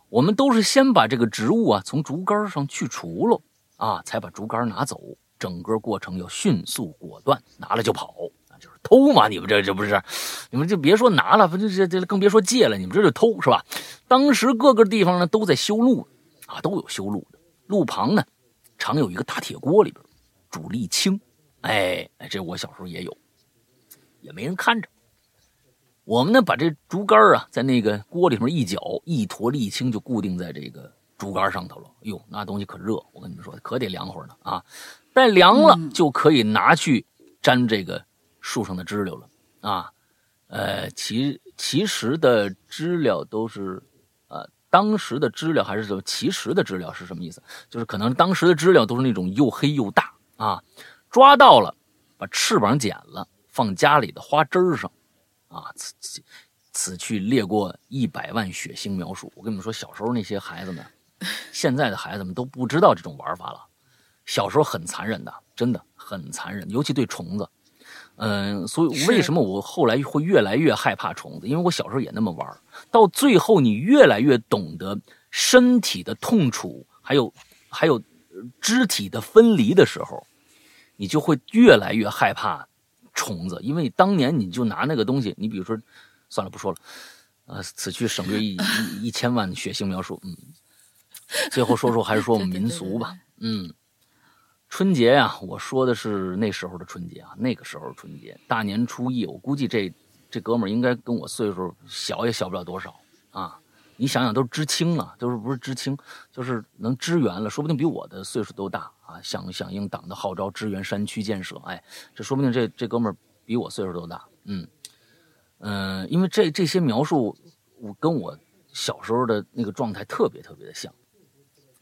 我们都是先把这个植物啊从竹竿上去除了啊，才把竹竿拿走。整个过程要迅速果断，拿了就跑，那就是偷嘛！你们这这不是？你们就别说拿了，这这这更别说借了，你们这就偷是吧？当时各个地方呢都在修路啊，都有修路的。路旁呢常有一个大铁锅，里边煮沥青。哎哎，这我小时候也有，也没人看着。我们呢，把这竹竿啊，在那个锅里面一搅，一坨沥青就固定在这个竹竿上头了。哟，那东西可热，我跟你们说，可得凉会儿呢啊！待凉了，就可以拿去粘这个树上的知了了啊。呃，其其实的知了都是，呃，当时的知了还是什么？其实的知了是什么意思？就是可能当时的知了都是那种又黑又大啊。抓到了，把翅膀剪了，放家里的花枝上。啊，此此此去列过一百万血腥描述。我跟你们说，小时候那些孩子们，现在的孩子们都不知道这种玩法了。小时候很残忍的，真的很残忍，尤其对虫子。嗯，所以为什么我后来会越来越害怕虫子？因为我小时候也那么玩。到最后，你越来越懂得身体的痛楚，还有还有肢体的分离的时候，你就会越来越害怕。虫子，因为当年你就拿那个东西，你比如说，算了不说了，呃，此去省略一一一千万血腥描述。嗯，最后说说还是说我们民俗吧。嗯，春节呀，我说的是那时候的春节啊，那个时候春节，大年初一，我估计这这哥们儿应该跟我岁数小也小不了多少啊。你想想，都知青了，都是不是知青，就是能支援了，说不定比我的岁数都大啊！响响应党的号召，支援山区建设，哎，这说不定这这哥们儿比我岁数都大，嗯嗯，因为这这些描述，我跟我小时候的那个状态特别特别的像。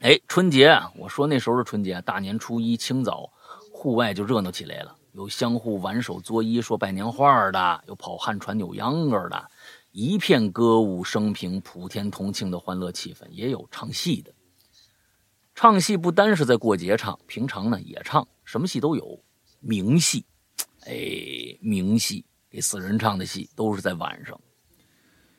哎，春节，我说那时候的春节，大年初一清早，户外就热闹起来了，有相互挽手作揖说拜年话的，有跑旱船扭秧歌的。一片歌舞升平、普天同庆的欢乐气氛，也有唱戏的。唱戏不单是在过节唱，平常呢也唱，什么戏都有。明戏，哎，明戏给死人唱的戏都是在晚上。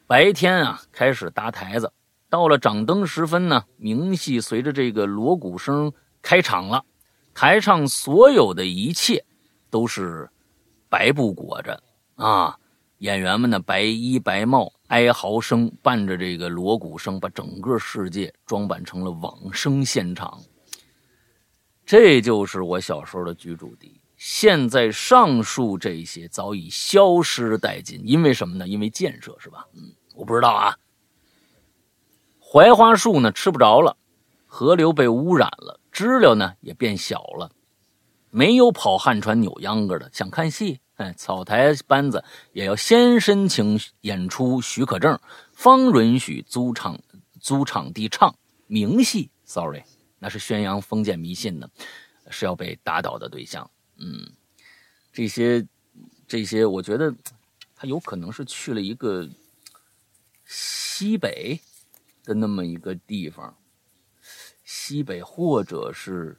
白天啊，开始搭台子，到了掌灯时分呢，明戏随着这个锣鼓声开场了。台上所有的一切都是白布裹着啊。演员们呢，白衣白帽，哀嚎声伴着这个锣鼓声，把整个世界装扮成了往生现场。这就是我小时候的居住地。现在上述这些早已消失殆尽，因为什么呢？因为建设，是吧？嗯，我不知道啊。槐花树呢，吃不着了；河流被污染了，知了呢也变小了。没有跑旱船扭秧歌的，想看戏。哎，草台班子也要先申请演出许可证，方允许租场租场地唱明戏。Sorry，那是宣扬封建迷信的，是要被打倒的对象。嗯，这些这些，我觉得他有可能是去了一个西北的那么一个地方，西北或者是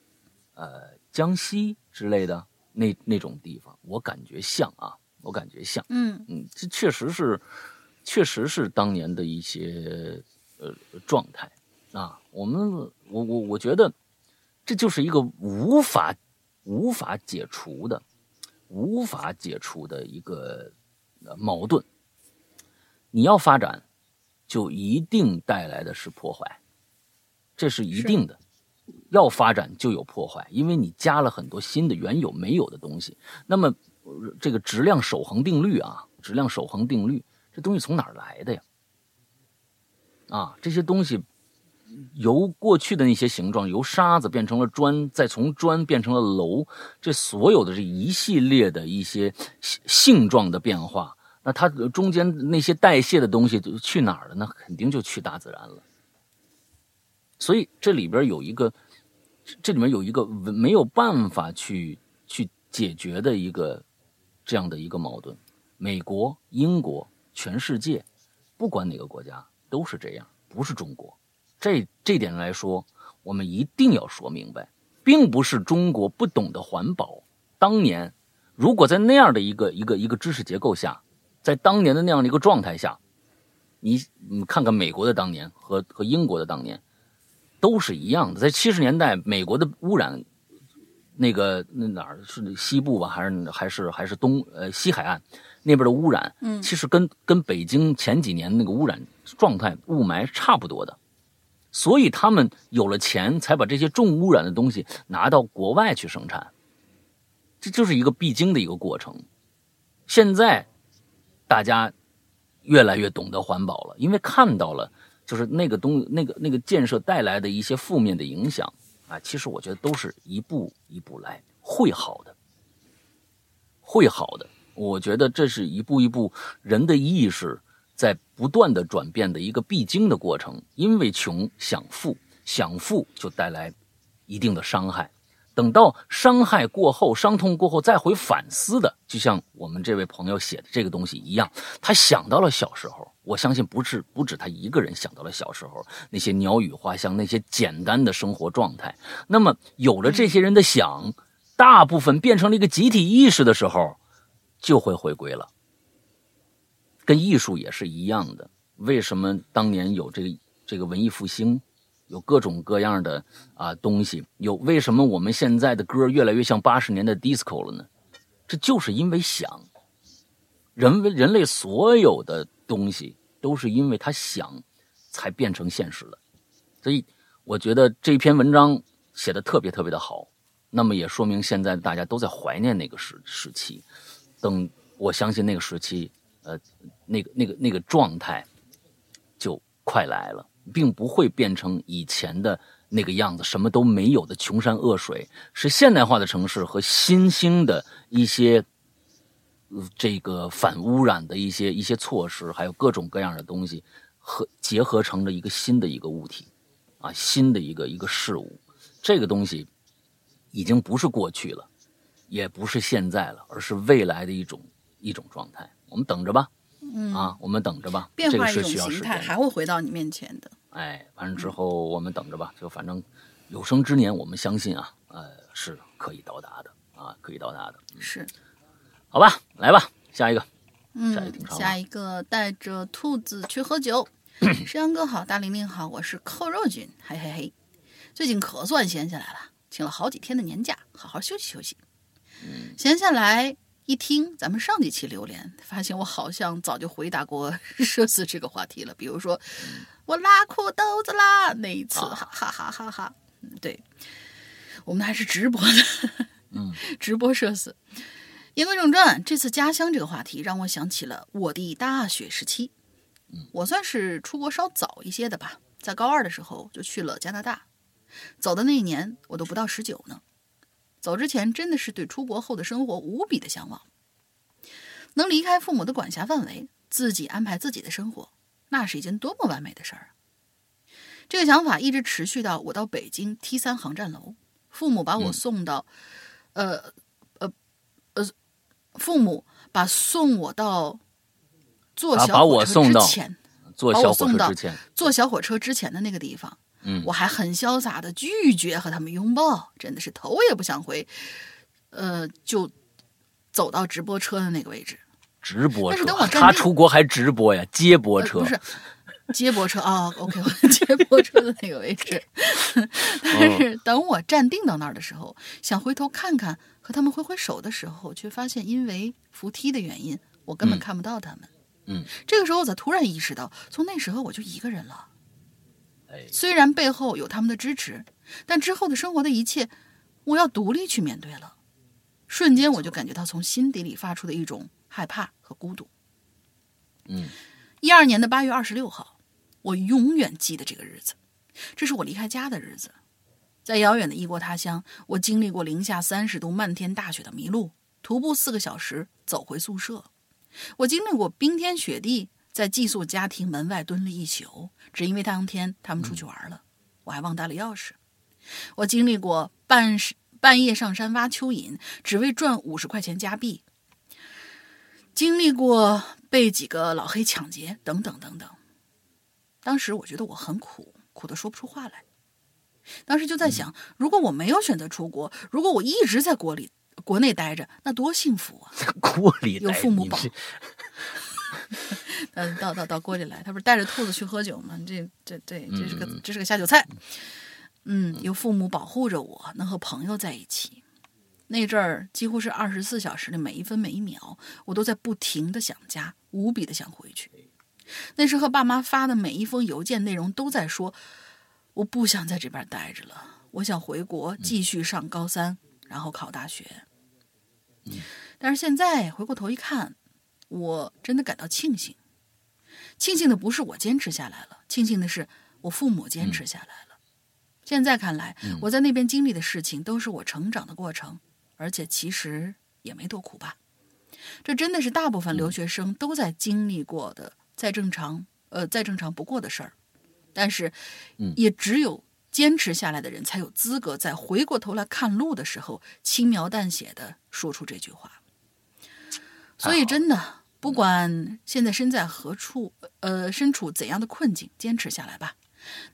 呃江西之类的。那那种地方，我感觉像啊，我感觉像，嗯嗯，这确实是，确实是当年的一些呃状态啊。我们我我我觉得这就是一个无法无法解除的、无法解除的一个矛盾。你要发展，就一定带来的是破坏，这是一定的。要发展就有破坏，因为你加了很多新的原有没有的东西。那么，这个质量守恒定律啊，质量守恒定律，这东西从哪儿来的呀？啊，这些东西由过去的那些形状，由沙子变成了砖，再从砖变成了楼，这所有的这一系列的一些性状的变化，那它中间那些代谢的东西去哪儿了呢？肯定就去大自然了。所以这里边有一个，这里面有一个没有办法去去解决的一个这样的一个矛盾。美国、英国、全世界，不管哪个国家都是这样，不是中国。这这点来说，我们一定要说明白，并不是中国不懂得环保。当年如果在那样的一个一个一个知识结构下，在当年的那样的一个状态下，你你看看美国的当年和和英国的当年。都是一样的，在七十年代，美国的污染，那个那哪儿是西部吧，还是还是还是东呃西海岸那边的污染，嗯，其实跟跟北京前几年那个污染状态雾霾差不多的，所以他们有了钱，才把这些重污染的东西拿到国外去生产，这就是一个必经的一个过程。现在大家越来越懂得环保了，因为看到了。就是那个东那个那个建设带来的一些负面的影响啊，其实我觉得都是一步一步来，会好的，会好的。我觉得这是一步一步人的意识在不断的转变的一个必经的过程。因为穷想富，想富就带来一定的伤害。等到伤害过后、伤痛过后再回反思的，就像我们这位朋友写的这个东西一样，他想到了小时候。我相信不是不止他一个人想到了小时候那些鸟语花香、那些简单的生活状态。那么有了这些人的想，大部分变成了一个集体意识的时候，就会回归了。跟艺术也是一样的。为什么当年有这个这个文艺复兴，有各种各样的啊东西？有为什么我们现在的歌越来越像八十年代 disco 了呢？这就是因为想。人为人类所有的。东西都是因为他想，才变成现实的，所以我觉得这篇文章写的特别特别的好。那么也说明现在大家都在怀念那个时时期。等我相信那个时期，呃，那个那个那个状态就快来了，并不会变成以前的那个样子，什么都没有的穷山恶水。是现代化的城市和新兴的一些。这个反污染的一些一些措施，还有各种各样的东西，和结合成了一个新的一个物体，啊，新的一个一个事物。这个东西已经不是过去了，也不是现在了，而是未来的一种一种状态。我们等着吧，嗯啊，我们等着吧。变化一种形态还会回到你面前的。哎，完了之后我们等着吧。就反正有生之年，我们相信啊，呃，是可以到达的啊，可以到达的。是。好吧，来吧，下一个，嗯，下一个带着兔子去喝酒。<clears throat> 山羊哥好，大玲玲好，我是扣肉君，嘿嘿嘿。最近可算闲下来了，请了好几天的年假，好好休息休息。闲下来一听咱们上几期榴莲，发现我好像早就回答过 <laughs> 社死这个话题了。比如说我拉裤兜子啦那一次，哈哈哈哈哈。嗯，对，我们还是直播的，嗯，<laughs> 直播社死。言归正传，这次家乡这个话题让我想起了我的大学时期。我算是出国稍早一些的吧，在高二的时候就去了加拿大。走的那一年，我都不到十九呢。走之前真的是对出国后的生活无比的向往，能离开父母的管辖范围，自己安排自己的生活，那是一件多么完美的事儿啊！这个想法一直持续到我到北京 T 三航站楼，父母把我送到，呃呃呃。父母把送我到坐小火车之前，坐小火车之前，坐小火车之前的那个地方，嗯，我还很潇洒的拒绝和他们拥抱，真的是头也不想回，呃，就走到直播车的那个位置。直播车，但是等我他出国还直播呀？接驳车不是接驳车啊？<laughs> OK，接驳车的那个位置。但是等我站定到那儿的时候，想回头看看和他们挥挥手的时候，却发现因为扶梯的原因，我根本看不到他们。嗯，这个时候我才突然意识到，从那时候我就一个人了。哎，虽然背后有他们的支持，但之后的生活的一切，我要独立去面对了。瞬间，我就感觉到从心底里发出的一种害怕和孤独。嗯，一二年的八月二十六号，我永远记得这个日子，这是我离开家的日子。在遥远的异国他乡，我经历过零下三十度漫天大雪的迷路，徒步四个小时走回宿舍。我经历过冰天雪地，在寄宿家庭门外蹲了一宿，只因为当天他们出去玩了，我还忘带了钥匙。我经历过半半夜上山挖蚯蚓，只为赚五十块钱加币。经历过被几个老黑抢劫，等等等等。当时我觉得我很苦，苦的说不出话来。当时就在想，如果我没有选择出国，如果我一直在国里。国内待着那多幸福啊！<laughs> 国里有父母保。<laughs> <laughs> 嗯，到到到锅里来，他不是带着兔子去喝酒吗？这这对，这是个这是个下酒菜。嗯，有父母保护着我，能和朋友在一起。那阵儿几乎是二十四小时的每一分每一秒，我都在不停的想家，无比的想回去。那时和爸妈发的每一封邮件内容都在说，我不想在这边待着了，我想回国继续上高三，然后考大学。但是现在回过头一看，我真的感到庆幸。庆幸的不是我坚持下来了，庆幸的是我父母坚持下来了。现在看来，我在那边经历的事情都是我成长的过程，而且其实也没多苦吧。这真的是大部分留学生都在经历过的再正常呃再正常不过的事儿。但是，也只有。坚持下来的人才有资格在回过头来看路的时候轻描淡写的说出这句话。所以，真的，不管现在身在何处，呃，身处怎样的困境，坚持下来吧。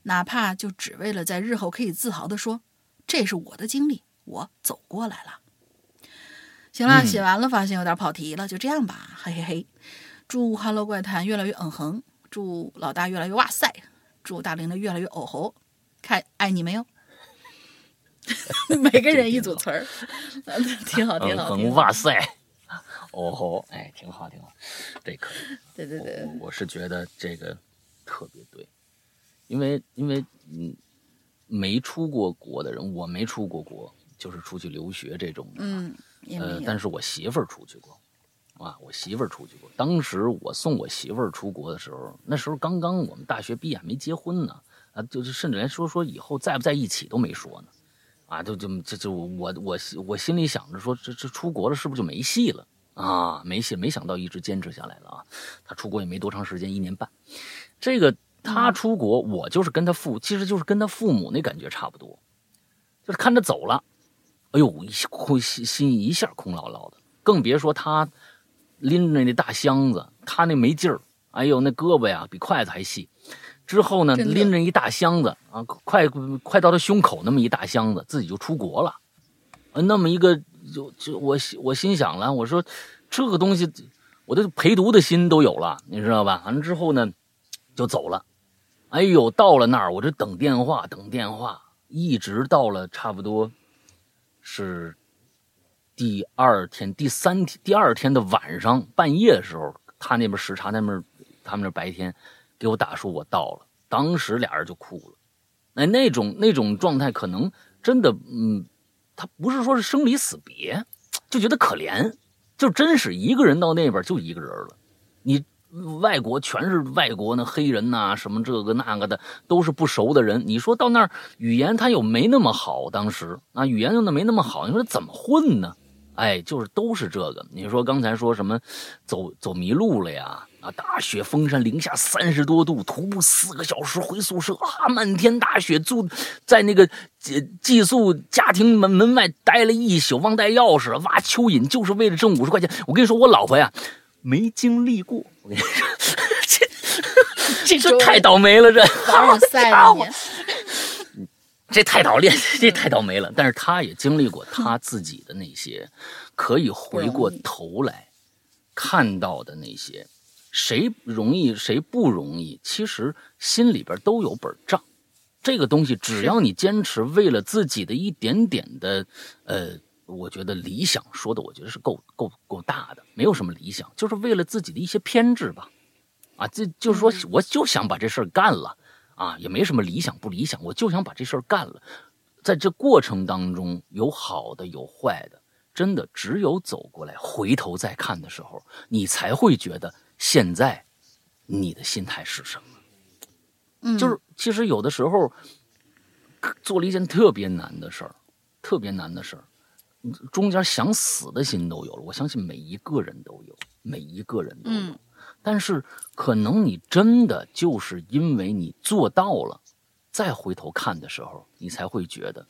哪怕就只为了在日后可以自豪的说，这是我的经历，我走过来了。行了，写完了，发现有点跑题了，就这样吧，嘿嘿嘿。祝 Hello 怪谈越来越嗯哼，祝老大越来越哇塞，祝大玲的越来越哦吼。看爱你没有？<laughs> 每个人一组词儿，<laughs> <laughs> 挺好，挺好。哇塞，哦吼，哎，挺好，挺好，这可以。<laughs> 对对对，我是觉得这个特别对，因为因为嗯，没出过国的人，我没出过国，就是出去留学这种的。嗯，呃，但是我媳妇儿出去过，啊，我媳妇儿出去过。当时我送我媳妇儿出国的时候，那时候刚刚我们大学毕业，还没结婚呢。啊，就是甚至连说说以后在不在一起都没说呢，啊，就就这就我我我心里想着说，这这出国了是不是就没戏了啊？没戏，没想到一直坚持下来了啊！他出国也没多长时间，一年半。这个他出国，我就是跟他父，其实就是跟他父母那感觉差不多，就是看着走了，哎呦，空心心一下空落落的，更别说他拎着那大箱子，他那没劲儿，哎呦，那胳膊呀比筷子还细。之后呢，拎着一大箱子啊，快快到他胸口那么一大箱子，自己就出国了。呃，那么一个就就我我心想了，我说这个东西，我的陪读的心都有了，你知道吧？完了之后呢，就走了。哎呦，到了那儿，我这等电话等电话，一直到了差不多是第二天、第三天、第二天的晚上半夜的时候，他那边时差，那边他们那白天。给我打说，我到了，当时俩人就哭了，哎，那种那种状态，可能真的，嗯，他不是说是生离死别，就觉得可怜，就真是一个人到那边就一个人了。你外国全是外国那黑人呐，什么这个那个的，都是不熟的人。你说到那儿语言他又没那么好，当时啊语言用的没那么好，你说怎么混呢？哎，就是都是这个。你说刚才说什么走走迷路了呀？啊！大雪封山，零下三十多度，徒步四个小时回宿舍啊！漫天大雪，住在那个寄寄宿家庭门门外待了一宿，忘带钥匙了，挖蚯蚓就是为了挣五十块钱。我跟你说，我老婆呀，没经历过。我跟你说，这 <laughs> <laughs> 这太倒霉了，这凡尔赛了这太倒霉，这太倒霉了。但是他也经历过他自己的那些，可以回过头来看到的那些，谁容易谁不容易，其实心里边都有本账。这个东西，只要你坚持，为了自己的一点点的，呃，我觉得理想说的，我觉得是够够够大的，没有什么理想，就是为了自己的一些偏执吧，啊，这就是说，我就想把这事儿干了，啊，也没什么理想不理想，我就想把这事儿干了，在这过程当中有好的有坏的，真的只有走过来回头再看的时候，你才会觉得现在你的心态是什么。就是其实有的时候做了一件特别难的事儿，特别难的事儿，中间想死的心都有了。我相信每一个人都有，每一个人都有。但是可能你真的就是因为你做到了，再回头看的时候，你才会觉得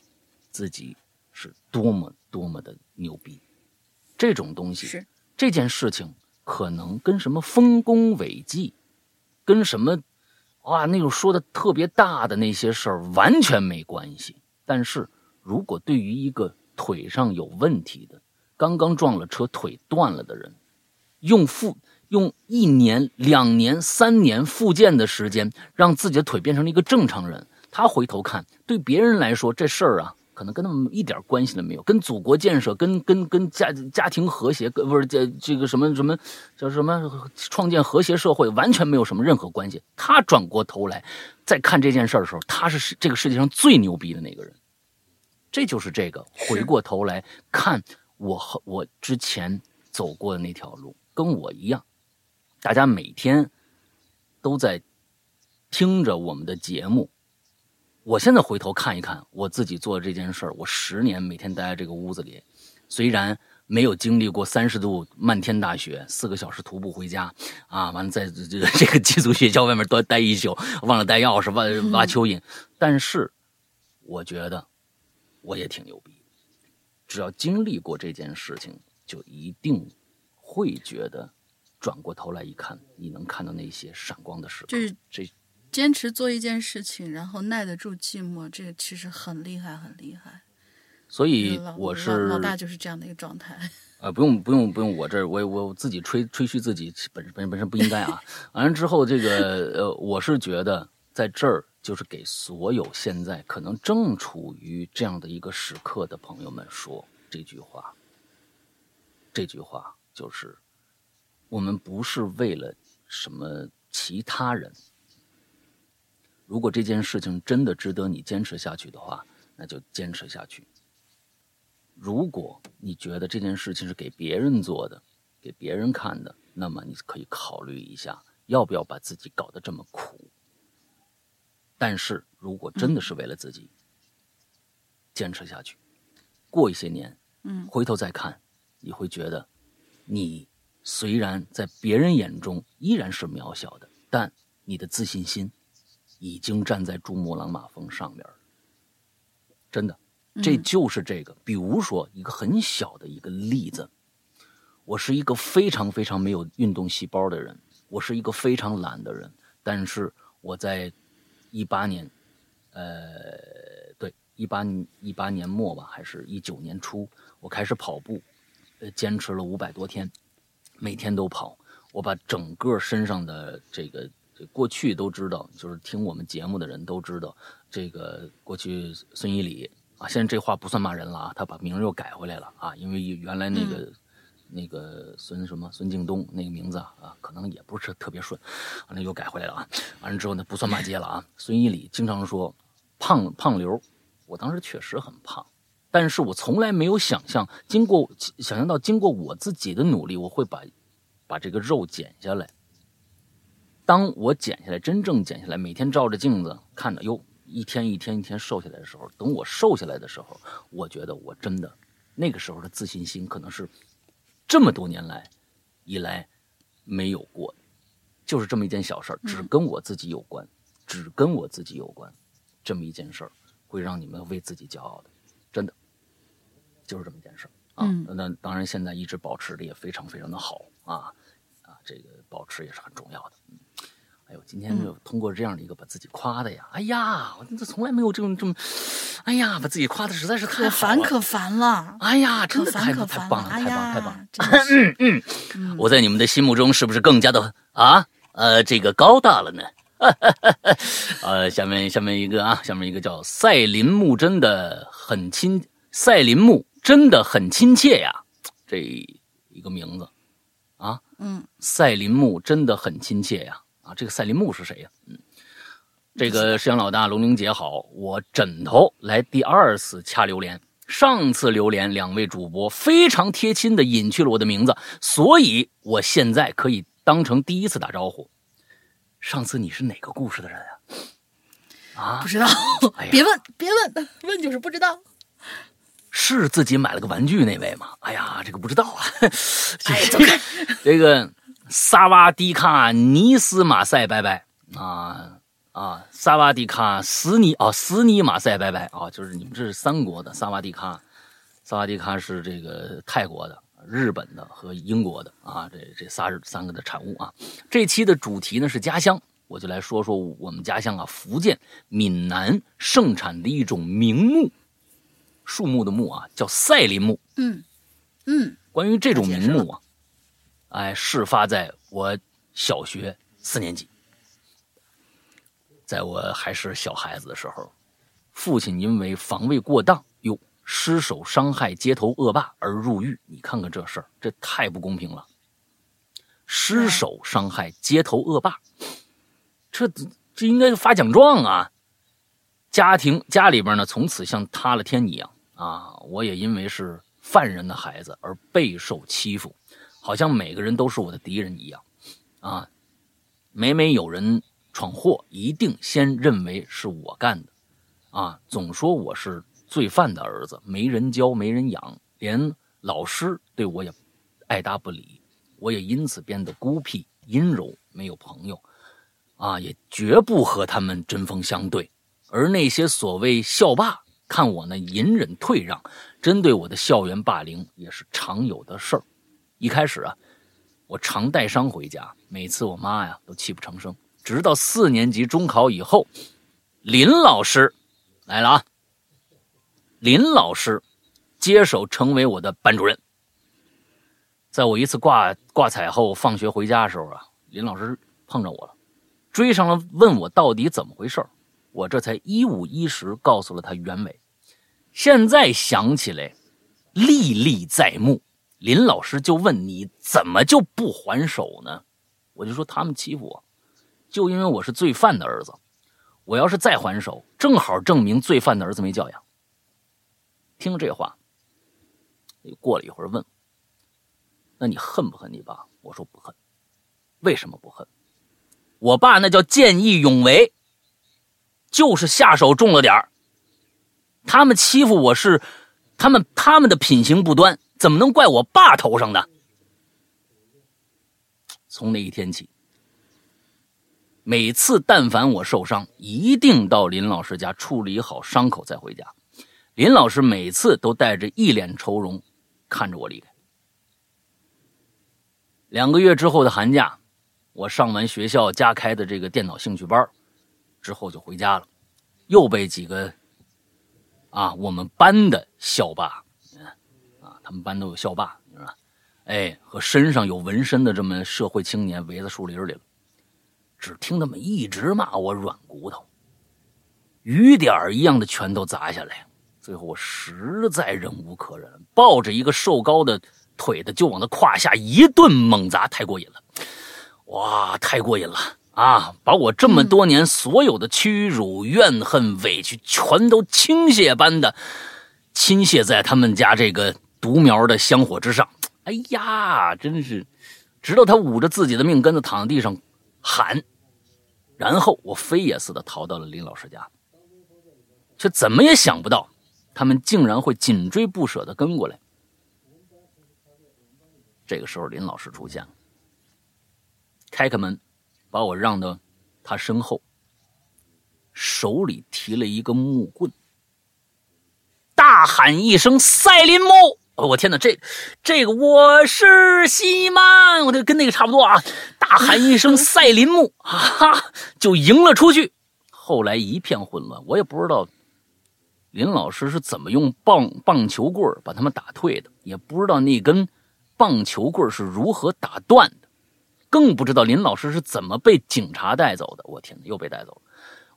自己是多么多么的牛逼。这种东西是这件事情，可能跟什么丰功伟绩，跟什么。哇，那种说的特别大的那些事儿完全没关系。但是如果对于一个腿上有问题的、刚刚撞了车腿断了的人，用复用一年、两年、三年复健的时间，让自己的腿变成了一个正常人，他回头看，对别人来说这事儿啊。可能跟他们一点关系都没有，跟祖国建设、跟跟跟家家庭和谐，不是这这个什么什么叫什么创建和谐社会，完全没有什么任何关系。他转过头来再看这件事的时候，他是这个世界上最牛逼的那个人。这就是这个回过头来看我和我之前走过的那条路，跟我一样，大家每天都在听着我们的节目。我现在回头看一看我自己做的这件事儿，我十年每天待在这个屋子里，虽然没有经历过三十度漫天大雪，四个小时徒步回家，啊，完了在这个这个寄宿学校外面多待一宿，忘了带钥匙，挖挖蚯蚓，但是我觉得我也挺牛逼。只要经历过这件事情，就一定会觉得转过头来一看，你能看到那些闪光的时刻。这。坚持做一件事情，然后耐得住寂寞，这个其实很厉害，很厉害。所以我是老大，就是这样的一个状态。<laughs> 呃，不用，不用，不用，我这我我自己吹吹嘘自己，本本本身不应该啊。完了之后，这个呃，我是觉得在这儿就是给所有现在可能正处于这样的一个时刻的朋友们说这句话。这句话就是，我们不是为了什么其他人。如果这件事情真的值得你坚持下去的话，那就坚持下去。如果你觉得这件事情是给别人做的、给别人看的，那么你可以考虑一下，要不要把自己搞得这么苦。但是如果真的是为了自己，坚持下去，过一些年，嗯，回头再看，你会觉得，你虽然在别人眼中依然是渺小的，但你的自信心。已经站在珠穆朗玛峰上面了，真的，这就是这个。比如说一个很小的一个例子，我是一个非常非常没有运动细胞的人，我是一个非常懒的人。但是我在一八年，呃，对，一八一八年末吧，还是一九年初，我开始跑步，呃，坚持了五百多天，每天都跑，我把整个身上的这个。这过去都知道，就是听我们节目的人都知道，这个过去孙一礼啊，现在这话不算骂人了啊，他把名又改回来了啊，因为原来那个那个孙什么孙敬东那个名字啊，可能也不是特别顺，完了又改回来了啊，完了之后呢不算骂街了啊。孙一礼经常说胖胖刘，我当时确实很胖，但是我从来没有想象，经过想象到经过我自己的努力，我会把把这个肉减下来。当我减下来，真正减下来，每天照着镜子看着，哟，一天一天一天瘦下来的时候，等我瘦下来的时候，我觉得我真的那个时候的自信心，可能是这么多年来以来没有过的，就是这么一件小事儿，只跟我自己有关，只跟我自己有关，这么一件事儿，会让你们为自己骄傲的，真的，就是这么一件事儿啊。那当然，现在一直保持的也非常非常的好啊啊，这个保持也是很重要的。哎呦，今天就通过这样的一个把自己夸的呀，哎呀，我这从来没有这种这么，哎呀，把自己夸的实在是可烦可烦了，哎呀，真的太太棒了，太棒太棒，嗯嗯，我在你们的心目中是不是更加的啊呃这个高大了呢？<laughs> 呃，下面下面一个啊，下面一个叫赛林木真的很亲，赛林木真的很亲切呀，这一个名字。啊，嗯，赛林木真的很亲切呀，啊，这个赛林木是谁呀？嗯，这个石阳老大龙玲姐好，我枕头来第二次掐榴莲，上次榴莲两位主播非常贴心的隐去了我的名字，所以我现在可以当成第一次打招呼。上次你是哪个故事的人啊？啊，不知道，别问，别问，问就是不知道。是自己买了个玩具那位吗？哎呀，这个不知道啊。哎，<laughs> 这个萨瓦迪卡尼斯马赛，拜拜啊啊！萨瓦迪卡斯尼啊，斯尼马赛，拜拜啊！就是你们这是三国的，萨瓦迪卡，萨瓦迪卡是这个泰国的。日本的和英国的啊，这这仨是三个的产物啊。这期的主题呢是家乡，我就来说说我们家乡啊，福建闽南盛产的一种名木，树木的木啊，叫赛林木。嗯嗯，关于这种名木啊，哎，事发在我小学四年级，在我还是小孩子的时候，父亲因为防卫过当又。失手伤害街头恶霸而入狱，你看看这事儿，这太不公平了。失手伤害街头恶霸，这这应该发奖状啊！家庭家里边呢，从此像塌了天一样啊！我也因为是犯人的孩子而备受欺负，好像每个人都是我的敌人一样啊！每每有人闯祸，一定先认为是我干的啊！总说我是。罪犯的儿子没人教没人养，连老师对我也爱答不理，我也因此变得孤僻阴柔，没有朋友，啊，也绝不和他们针锋相对。而那些所谓校霸，看我那隐忍退让，针对我的校园霸凌也是常有的事儿。一开始啊，我常带伤回家，每次我妈呀都泣不成声。直到四年级中考以后，林老师来了啊。林老师接手成为我的班主任。在我一次挂挂彩后放学回家的时候啊，林老师碰着我了，追上了问我到底怎么回事我这才一五一十告诉了他原委。现在想起来历历在目。林老师就问你怎么就不还手呢？我就说他们欺负我，就因为我是罪犯的儿子。我要是再还手，正好证明罪犯的儿子没教养。听这话，又过了一会儿，问：“那你恨不恨你爸？”我说：“不恨。”为什么不恨？我爸那叫见义勇为，就是下手重了点儿。他们欺负我是他们他们的品行不端，怎么能怪我爸头上呢？从那一天起，每次但凡我受伤，一定到林老师家处理好伤口再回家。林老师每次都带着一脸愁容，看着我离开。两个月之后的寒假，我上完学校加开的这个电脑兴趣班之后就回家了，又被几个啊我们班的校霸，他们班都有校霸，你知道吧？哎，和身上有纹身的这么社会青年围在树林里了，只听他们一直骂我软骨头，雨点一样的拳头砸下来。最后我实在忍无可忍，抱着一个瘦高的腿的就往他胯下一顿猛砸，太过瘾了！哇，太过瘾了啊！把我这么多年所有的屈辱、怨恨、委屈，全都倾泻般的倾泻在他们家这个独苗的香火之上。哎呀，真是！直到他捂着自己的命根子躺在地上喊，然后我飞也似的逃到了林老师家，却怎么也想不到。他们竟然会紧追不舍的跟过来。这个时候，林老师出现了，开开门，把我让到他身后，手里提了一个木棍，大喊一声：“赛林木！”我天哪，这这个我是西曼，我这跟那个差不多啊！大喊一声 <laughs> “赛林木”，哈，就迎了出去。后来一片混乱，我也不知道林老师是怎么用棒棒球棍把他们打退的，也不知道那根棒球棍是如何打断的，更不知道林老师是怎么被警察带走的。我天哪，又被带走了！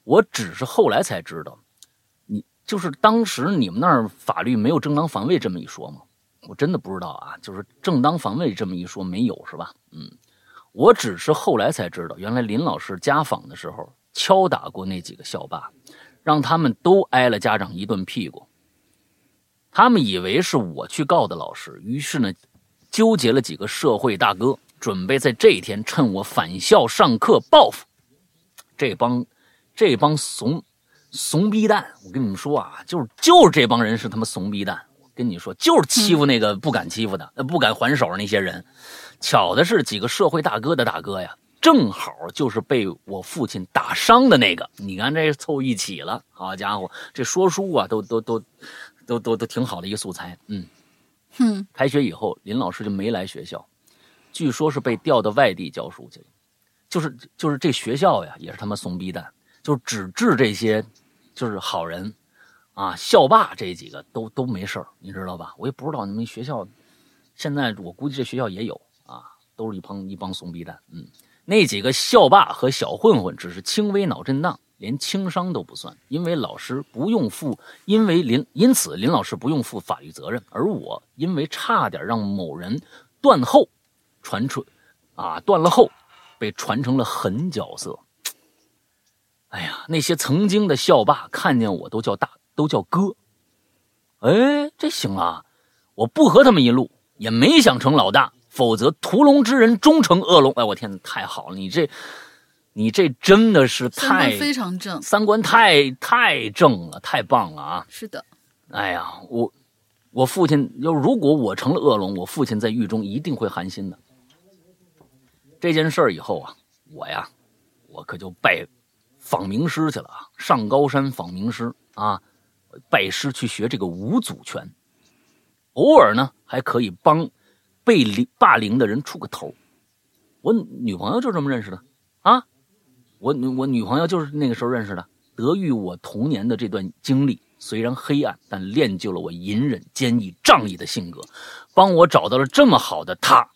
我只是后来才知道，你就是当时你们那儿法律没有正当防卫这么一说吗？我真的不知道啊，就是正当防卫这么一说没有是吧？嗯，我只是后来才知道，原来林老师家访的时候敲打过那几个校霸，让他们都挨了家长一顿屁股。他们以为是我去告的老师，于是呢，纠结了几个社会大哥，准备在这一天趁我返校上课报复。这帮这帮怂怂逼蛋，我跟你们说啊，就是就是这帮人是他妈怂逼蛋。跟你说，就是欺负那个不敢欺负的、不敢还手的那些人。巧的是，几个社会大哥的大哥呀，正好就是被我父亲打伤的那个。你看这凑一起了，好家伙，这说书啊，都都都都都都挺好的一个素材。嗯，哼。开学以后，林老师就没来学校，据说是被调到外地教书去了。就是就是这学校呀，也是他妈怂逼蛋，就是只治这些就是好人。啊，校霸这几个都都没事你知道吧？我也不知道你们学校，现在我估计这学校也有啊，都是一帮一帮怂逼蛋。嗯，那几个校霸和小混混只是轻微脑震荡，连轻伤都不算，因为老师不用负，因为林因此林老师不用负法律责任，而我因为差点让某人断后，传出，啊断了后，被传成了狠角色。哎呀，那些曾经的校霸看见我都叫大。都叫哥，哎，这行啊！我不和他们一路，也没想成老大，否则屠龙之人终成恶龙。哎，我天，太好了！你这，你这真的是太非常正，三观太太正了，太棒了啊！是的，哎呀，我我父亲要如果我成了恶龙，我父亲在狱中一定会寒心的。这件事儿以后啊，我呀，我可就拜访名师去了啊，上高山访名师啊。拜师去学这个五祖拳，偶尔呢还可以帮被凌霸凌的人出个头。我女朋友就这么认识的啊，我我女朋友就是那个时候认识的。得益我童年的这段经历，虽然黑暗，但练就了我隐忍、坚毅、仗义的性格，帮我找到了这么好的他。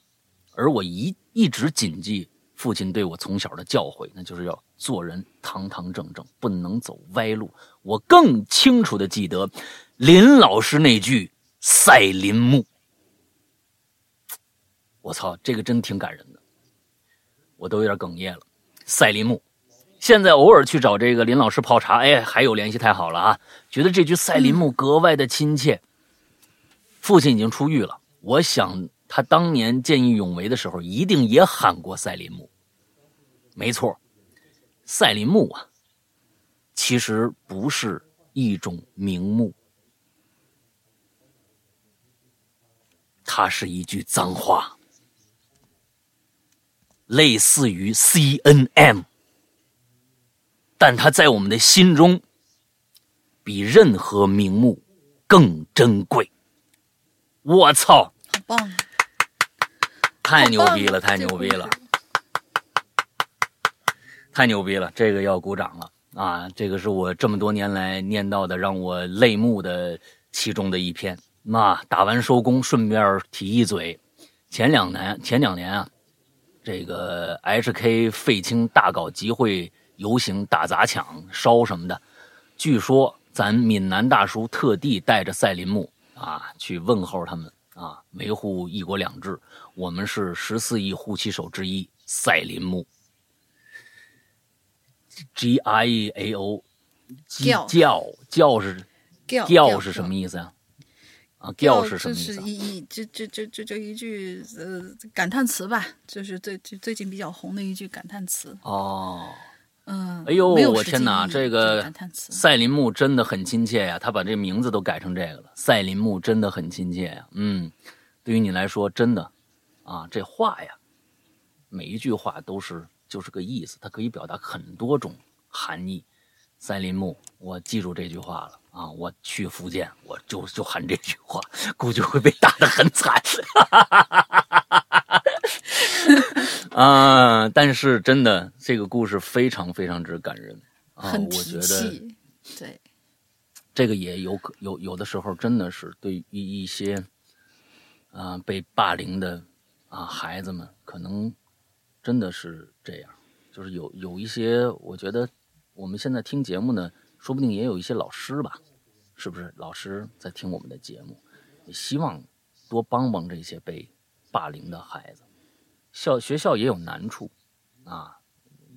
而我一一直谨记。父亲对我从小的教诲，那就是要做人堂堂正正，不能走歪路。我更清楚的记得林老师那句“赛林木”，我操，这个真挺感人的，我都有点哽咽了。赛林木，现在偶尔去找这个林老师泡茶，哎，还有联系，太好了啊！觉得这句“赛林木”格外的亲切。父亲已经出狱了，我想他当年见义勇为的时候，一定也喊过“赛林木”。没错，赛林木啊，其实不是一种名目，它是一句脏话，类似于 C N M，但它在我们的心中比任何名目更珍贵。我操！好棒！太牛逼了！太牛逼了！太牛逼了，这个要鼓掌了啊！这个是我这么多年来念到的让我泪目的其中的一篇。那打完收工，顺便提一嘴，前两年前两年啊，这个 HK 废青大搞集会游行、打砸抢、烧什么的，据说咱闽南大叔特地带着赛林木啊去问候他们啊，维护一国两制。我们是十四亿护旗手之一，赛林木。G I A O，叫叫是叫是什么意思啊？啊，叫是什么意思？这是一一这这这这这一句呃感叹词吧，就是最最最近比较红的一句感叹词。哦，嗯，哎呦，我天哪，这个赛林木真的很亲切呀，他把这名字都改成这个了。赛林木真的很亲切呀，嗯，对于你来说真的啊，这话呀，每一句话都是。就是个意思，它可以表达很多种含义。赛林木，我记住这句话了啊！我去福建，我就就喊这句话，估计会被打得很惨。<laughs> 啊，但是真的，这个故事非常非常之感人啊！我觉得，对，这个也有可有有的时候真的是对于一些啊被霸凌的啊孩子们，可能真的是这样。就是有有一些，我觉得我们现在听节目呢，说不定也有一些老师吧，是不是？老师在听我们的节目，也希望多帮帮这些被霸凌的孩子。校学校也有难处，啊，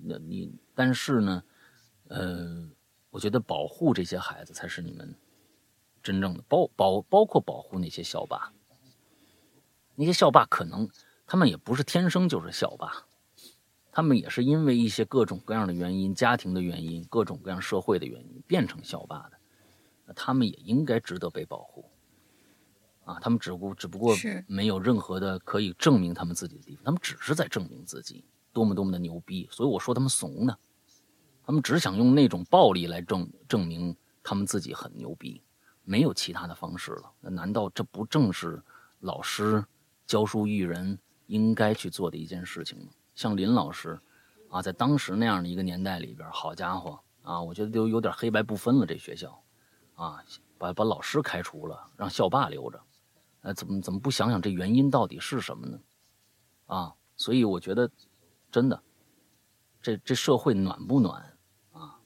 那你但是呢，呃，我觉得保护这些孩子才是你们真正的包包包括保护那些校霸，那些校霸可能他们也不是天生就是校霸，他们也是因为一些各种各样的原因、家庭的原因、各种各样社会的原因变成校霸的，那他们也应该值得被保护。啊，他们只不过只不过没有任何的可以证明他们自己的地方，他们只是在证明自己多么多么的牛逼，所以我说他们怂呢，他们只想用那种暴力来证证明他们自己很牛逼，没有其他的方式了。那难道这不正是老师教书育人应该去做的一件事情吗？像林老师啊，在当时那样的一个年代里边，好家伙啊，我觉得都有点黑白不分了。这学校啊，把把老师开除了，让校霸留着。呃，怎么怎么不想想这原因到底是什么呢？啊，所以我觉得，真的，这这社会暖不暖啊？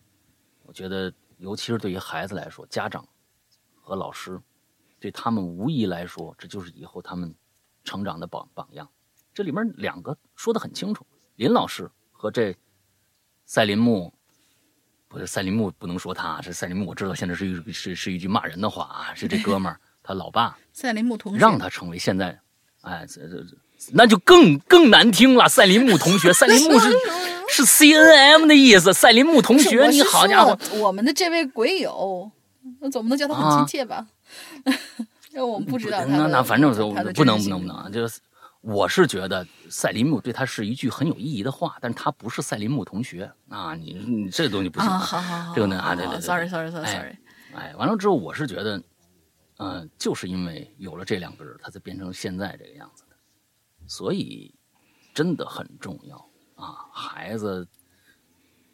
我觉得，尤其是对于孩子来说，家长和老师，对他们无疑来说，这就是以后他们成长的榜榜样。这里面两个说的很清楚，林老师和这赛林木，不是赛林木，不能说他，这赛林木我知道现在是一是是一句骂人的话啊，是这哥们儿。他老爸 <laughs> 赛林木同学让他成为现在，哎，这这这那就更更难听了。赛林木同学，赛林木是 <laughs> 是 C N M 的意思。赛林木同学，你好家伙，我们的这位鬼友，那总不能叫他很亲切吧？<laughs> 因为我们不知道。那那反正不能不能不能，就是我是觉得赛林木对他是一句很有意义的话，但是他不是赛林木同学啊！你你这东西不行，好好好，这个呢啊，对对对，sorry sorry sorry sorry，哎，完了之后我是觉得。嗯，就是因为有了这两个人，他才变成现在这个样子的，所以真的很重要啊！孩子，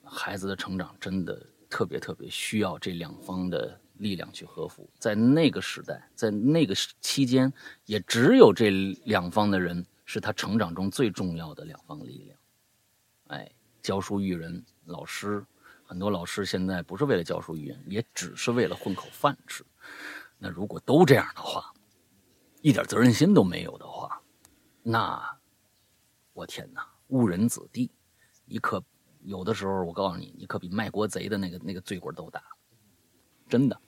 孩子的成长真的特别特别需要这两方的力量去呵护。在那个时代，在那个期间，也只有这两方的人是他成长中最重要的两方力量。哎，教书育人，老师很多老师现在不是为了教书育人，也只是为了混口饭吃。那如果都这样的话，一点责任心都没有的话，那我天哪，误人子弟，你可有的时候我告诉你，你可比卖国贼的那个那个罪过都大，真的。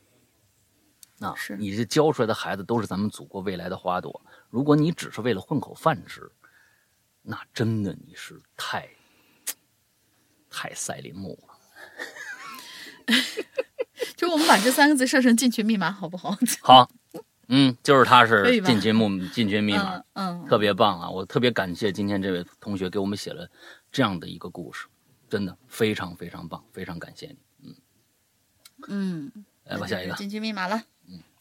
那你这教出来的孩子都是咱们祖国未来的花朵，如果你只是为了混口饭吃，那真的你是太太赛林木了。<laughs> 就我们把这三个字设成进群密码，好不好？<laughs> 好，嗯，就是他是进群目进群密码，嗯，特别棒啊！我特别感谢今天这位同学给我们写了这样的一个故事，真的非常非常棒，非常感谢你，嗯嗯，来吧，下一个进群密码了，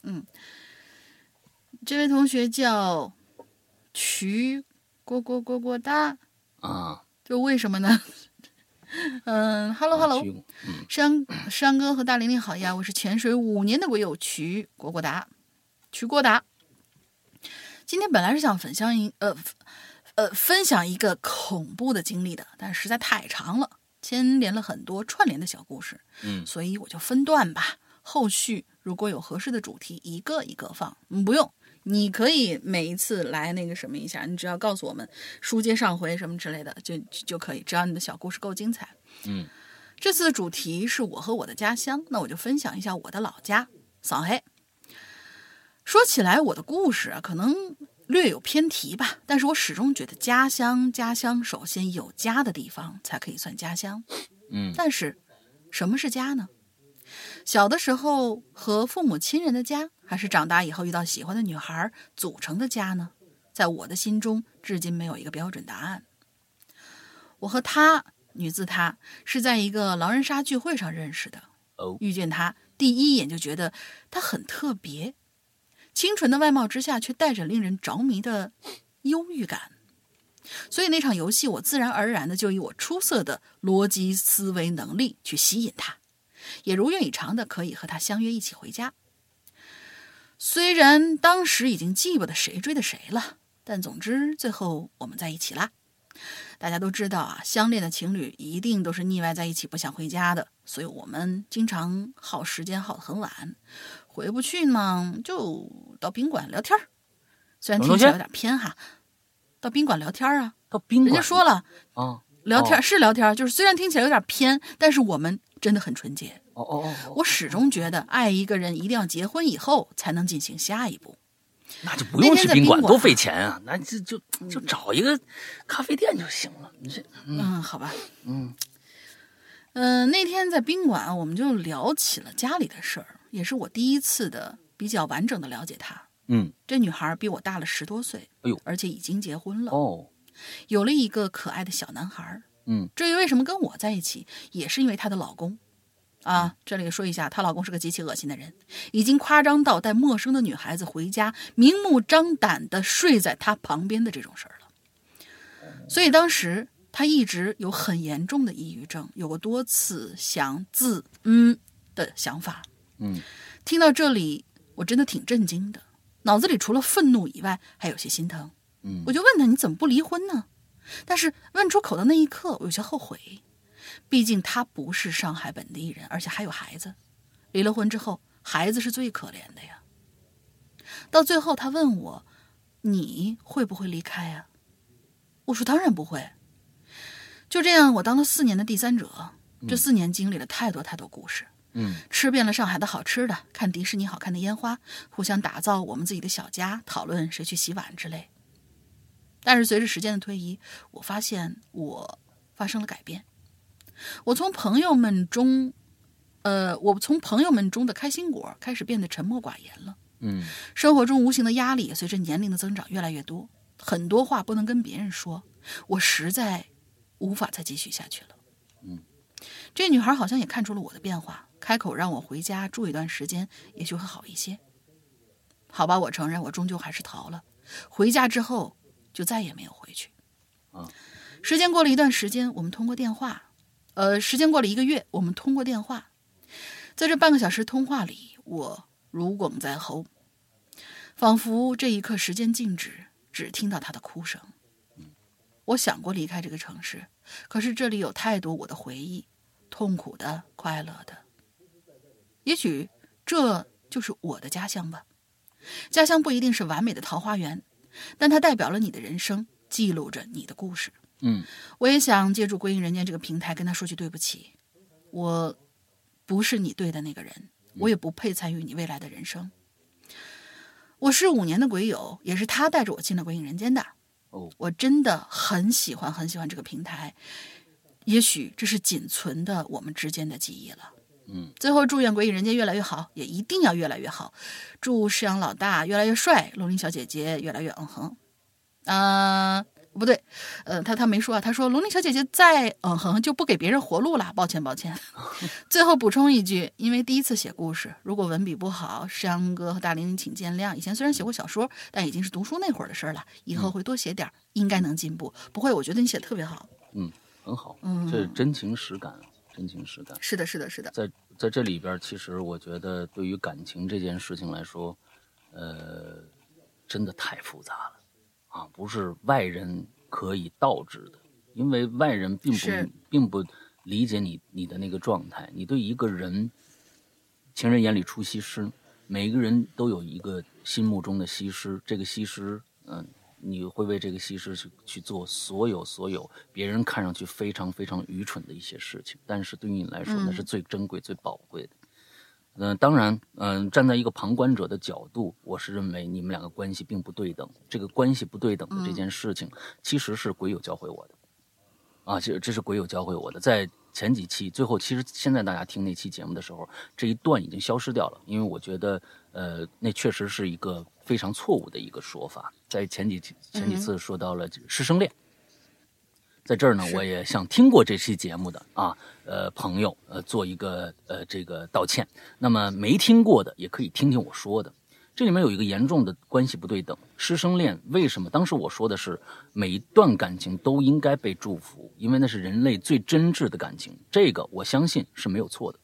嗯嗯，这位同学叫曲郭郭郭郭哒啊，就为什么呢？<laughs> 嗯，Hello Hello，山山哥和大玲玲好呀，我是潜水五年的鬼友曲果果达，曲果达。今天本来是想分享一呃呃分享一个恐怖的经历的，但实在太长了，牵连了很多串联的小故事，嗯，所以我就分段吧。后续如果有合适的主题，一个一个放，嗯，不用。你可以每一次来那个什么一下，你只要告诉我们书接上回什么之类的，就就可以。只要你的小故事够精彩，嗯。这次的主题是我和我的家乡，那我就分享一下我的老家扫黑。说起来，我的故事啊，可能略有偏题吧，但是我始终觉得家乡，家乡首先有家的地方才可以算家乡，嗯。但是，什么是家呢？小的时候和父母亲人的家，还是长大以后遇到喜欢的女孩组成的家呢？在我的心中，至今没有一个标准答案。我和她，女字她，是在一个狼人杀聚会上认识的。遇见她，第一眼就觉得她很特别，清纯的外貌之下，却带着令人着迷的忧郁感。所以那场游戏，我自然而然的就以我出色的逻辑思维能力去吸引他，也如愿以偿的可以和他相约一起回家。虽然当时已经记不得谁追的谁了，但总之最后我们在一起啦。大家都知道啊，相恋的情侣一定都是腻歪在一起不想回家的，所以我们经常耗时间耗得很晚，回不去呢就到宾馆聊天儿虽然听起来有点偏哈。到宾馆聊天啊？到宾馆，人家说了啊，聊天是聊天，就是虽然听起来有点偏，但是我们真的很纯洁。哦哦哦！我始终觉得，爱一个人一定要结婚以后才能进行下一步。那就不用去宾馆，多费钱啊！那就就就找一个咖啡店就行了。你这，嗯，好吧，嗯嗯，那天在宾馆，我们就聊起了家里的事儿，也是我第一次的比较完整的了解他。嗯，这女孩比我大了十多岁，哎呦，而且已经结婚了哦，有了一个可爱的小男孩。嗯，至于为什么跟我在一起，也是因为她的老公啊。这里说一下，她老公是个极其恶心的人，已经夸张到带陌生的女孩子回家，明目张胆的睡在她旁边的这种事儿了。所以当时她一直有很严重的抑郁症，有过多次想自嗯的想法。嗯，听到这里，我真的挺震惊的。脑子里除了愤怒以外，还有些心疼。嗯，我就问他：“你怎么不离婚呢？”但是问出口的那一刻，我有些后悔。毕竟他不是上海本地人，而且还有孩子。离了婚之后，孩子是最可怜的呀。到最后，他问我：“你会不会离开呀？”我说：“当然不会。”就这样，我当了四年的第三者。这四年经历了太多太多故事。嗯，吃遍了上海的好吃的，看迪士尼好看的烟花，互相打造我们自己的小家，讨论谁去洗碗之类。但是随着时间的推移，我发现我发生了改变。我从朋友们中，呃，我从朋友们中的开心果开始变得沉默寡言了。嗯，生活中无形的压力随着年龄的增长越来越多，很多话不能跟别人说，我实在无法再继续下去了。嗯，这女孩好像也看出了我的变化。开口让我回家住一段时间，也许会好一些。好吧，我承认，我终究还是逃了。回家之后，就再也没有回去。啊，时间过了一段时间，我们通过电话，呃，时间过了一个月，我们通过电话。在这半个小时通话里，我如鲠在喉，仿佛这一刻时间静止，只听到他的哭声。我想过离开这个城市，可是这里有太多我的回忆，痛苦的，快乐的。也许这就是我的家乡吧。家乡不一定是完美的桃花源，但它代表了你的人生，记录着你的故事。嗯，我也想借助《归隐人间》这个平台跟他说句对不起。我不是你对的那个人，我也不配参与你未来的人生。我是五年的鬼友，也是他带着我进了《鬼影人间》的。哦，我真的很喜欢很喜欢这个平台。也许这是仅存的我们之间的记忆了。嗯，最后祝愿鬼影人间越来越好，也一定要越来越好。祝世阳老大越来越帅，龙鳞小姐姐越来越嗯哼。啊，不对，呃，他他没说啊，他说龙鳞小姐姐再嗯哼就不给别人活路了，抱歉抱歉。<laughs> 最后补充一句，因为第一次写故事，如果文笔不好，世阳哥和大玲玲请见谅。以前虽然写过小说，但已经是读书那会儿的事儿了，以后会多写点，应该能进步。不会，我觉得你写的特别好。嗯，很好，嗯，这是真情实感。真情实感是的，是的，是的。在在这里边，其实我觉得对于感情这件事情来说，呃，真的太复杂了啊，不是外人可以倒置的，因为外人并不并不理解你你的那个状态。你对一个人，情人眼里出西施，每个人都有一个心目中的西施，这个西施，嗯。你会为这个西施去去做所有所有别人看上去非常非常愚蠢的一些事情，但是对于你来说，那是最珍贵、最宝贵的。嗯，当然，嗯，站在一个旁观者的角度，我是认为你们两个关系并不对等。这个关系不对等的这件事情，其实是鬼友教会我的。啊，这这是鬼友教会我的。在前几期最后，其实现在大家听那期节目的时候，这一段已经消失掉了，因为我觉得，呃，那确实是一个。非常错误的一个说法，在前几前几次说到了师生恋，在这儿呢，我也向听过这期节目的啊，呃朋友，呃做一个呃这个道歉。那么没听过的也可以听听我说的。这里面有一个严重的关系不对等，师生恋为什么？当时我说的是每一段感情都应该被祝福，因为那是人类最真挚的感情，这个我相信是没有错的。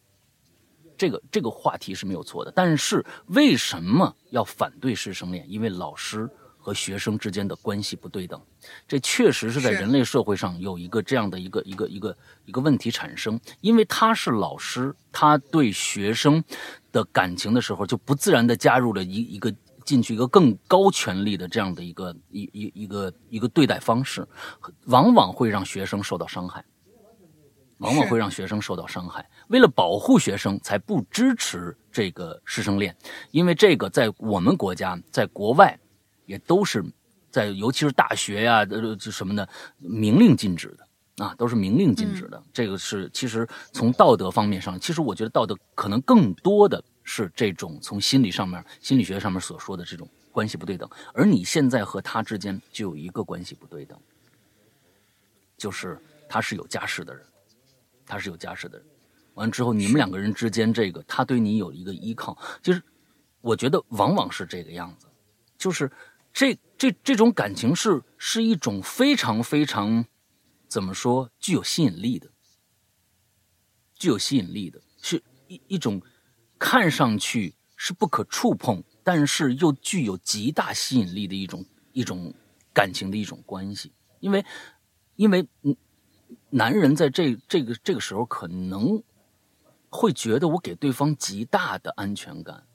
这个这个话题是没有错的，但是为什么要反对师生恋？因为老师和学生之间的关系不对等，这确实是在人类社会上有一个这样的一个一个一个一个问题产生，因为他是老师，他对学生。的感情的时候，就不自然的加入了一一个进去一个更高权力的这样的一个一一一个一个对待方式，往往会让学生受到伤害，往往会让学生受到伤害。为了保护学生，才不支持这个师生恋，因为这个在我们国家，在国外也都是在，尤其是大学呀，呃，什么的，明令禁止的。啊，都是明令禁止的。这个是其实从道德方面上，其实我觉得道德可能更多的是这种从心理上面、心理学上面所说的这种关系不对等。而你现在和他之间就有一个关系不对等，就是他是有家室的人，他是有家室的人。完之后，你们两个人之间这个，他对你有一个依靠，就是我觉得往往是这个样子，就是这这这种感情是是一种非常非常。怎么说具有吸引力的？具有吸引力的是一一种看上去是不可触碰，但是又具有极大吸引力的一种一种感情的一种关系。因为，因为嗯，男人在这这个这个时候可能会觉得我给对方极大的安全感，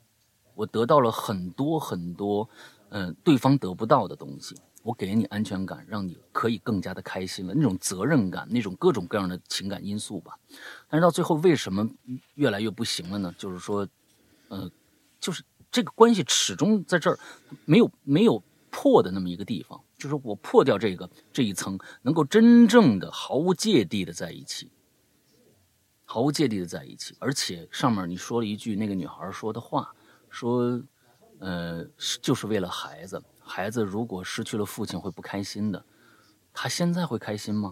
我得到了很多很多嗯对方得不到的东西。我给你安全感，让你可以更加的开心了。那种责任感，那种各种各样的情感因素吧。但是到最后，为什么越来越不行了呢？就是说，呃，就是这个关系始终在这儿没有没有破的那么一个地方。就是我破掉这个这一层，能够真正的毫无芥蒂的在一起，毫无芥蒂的在一起。而且上面你说了一句那个女孩说的话，说，呃，就是为了孩子。孩子如果失去了父亲会不开心的，他现在会开心吗？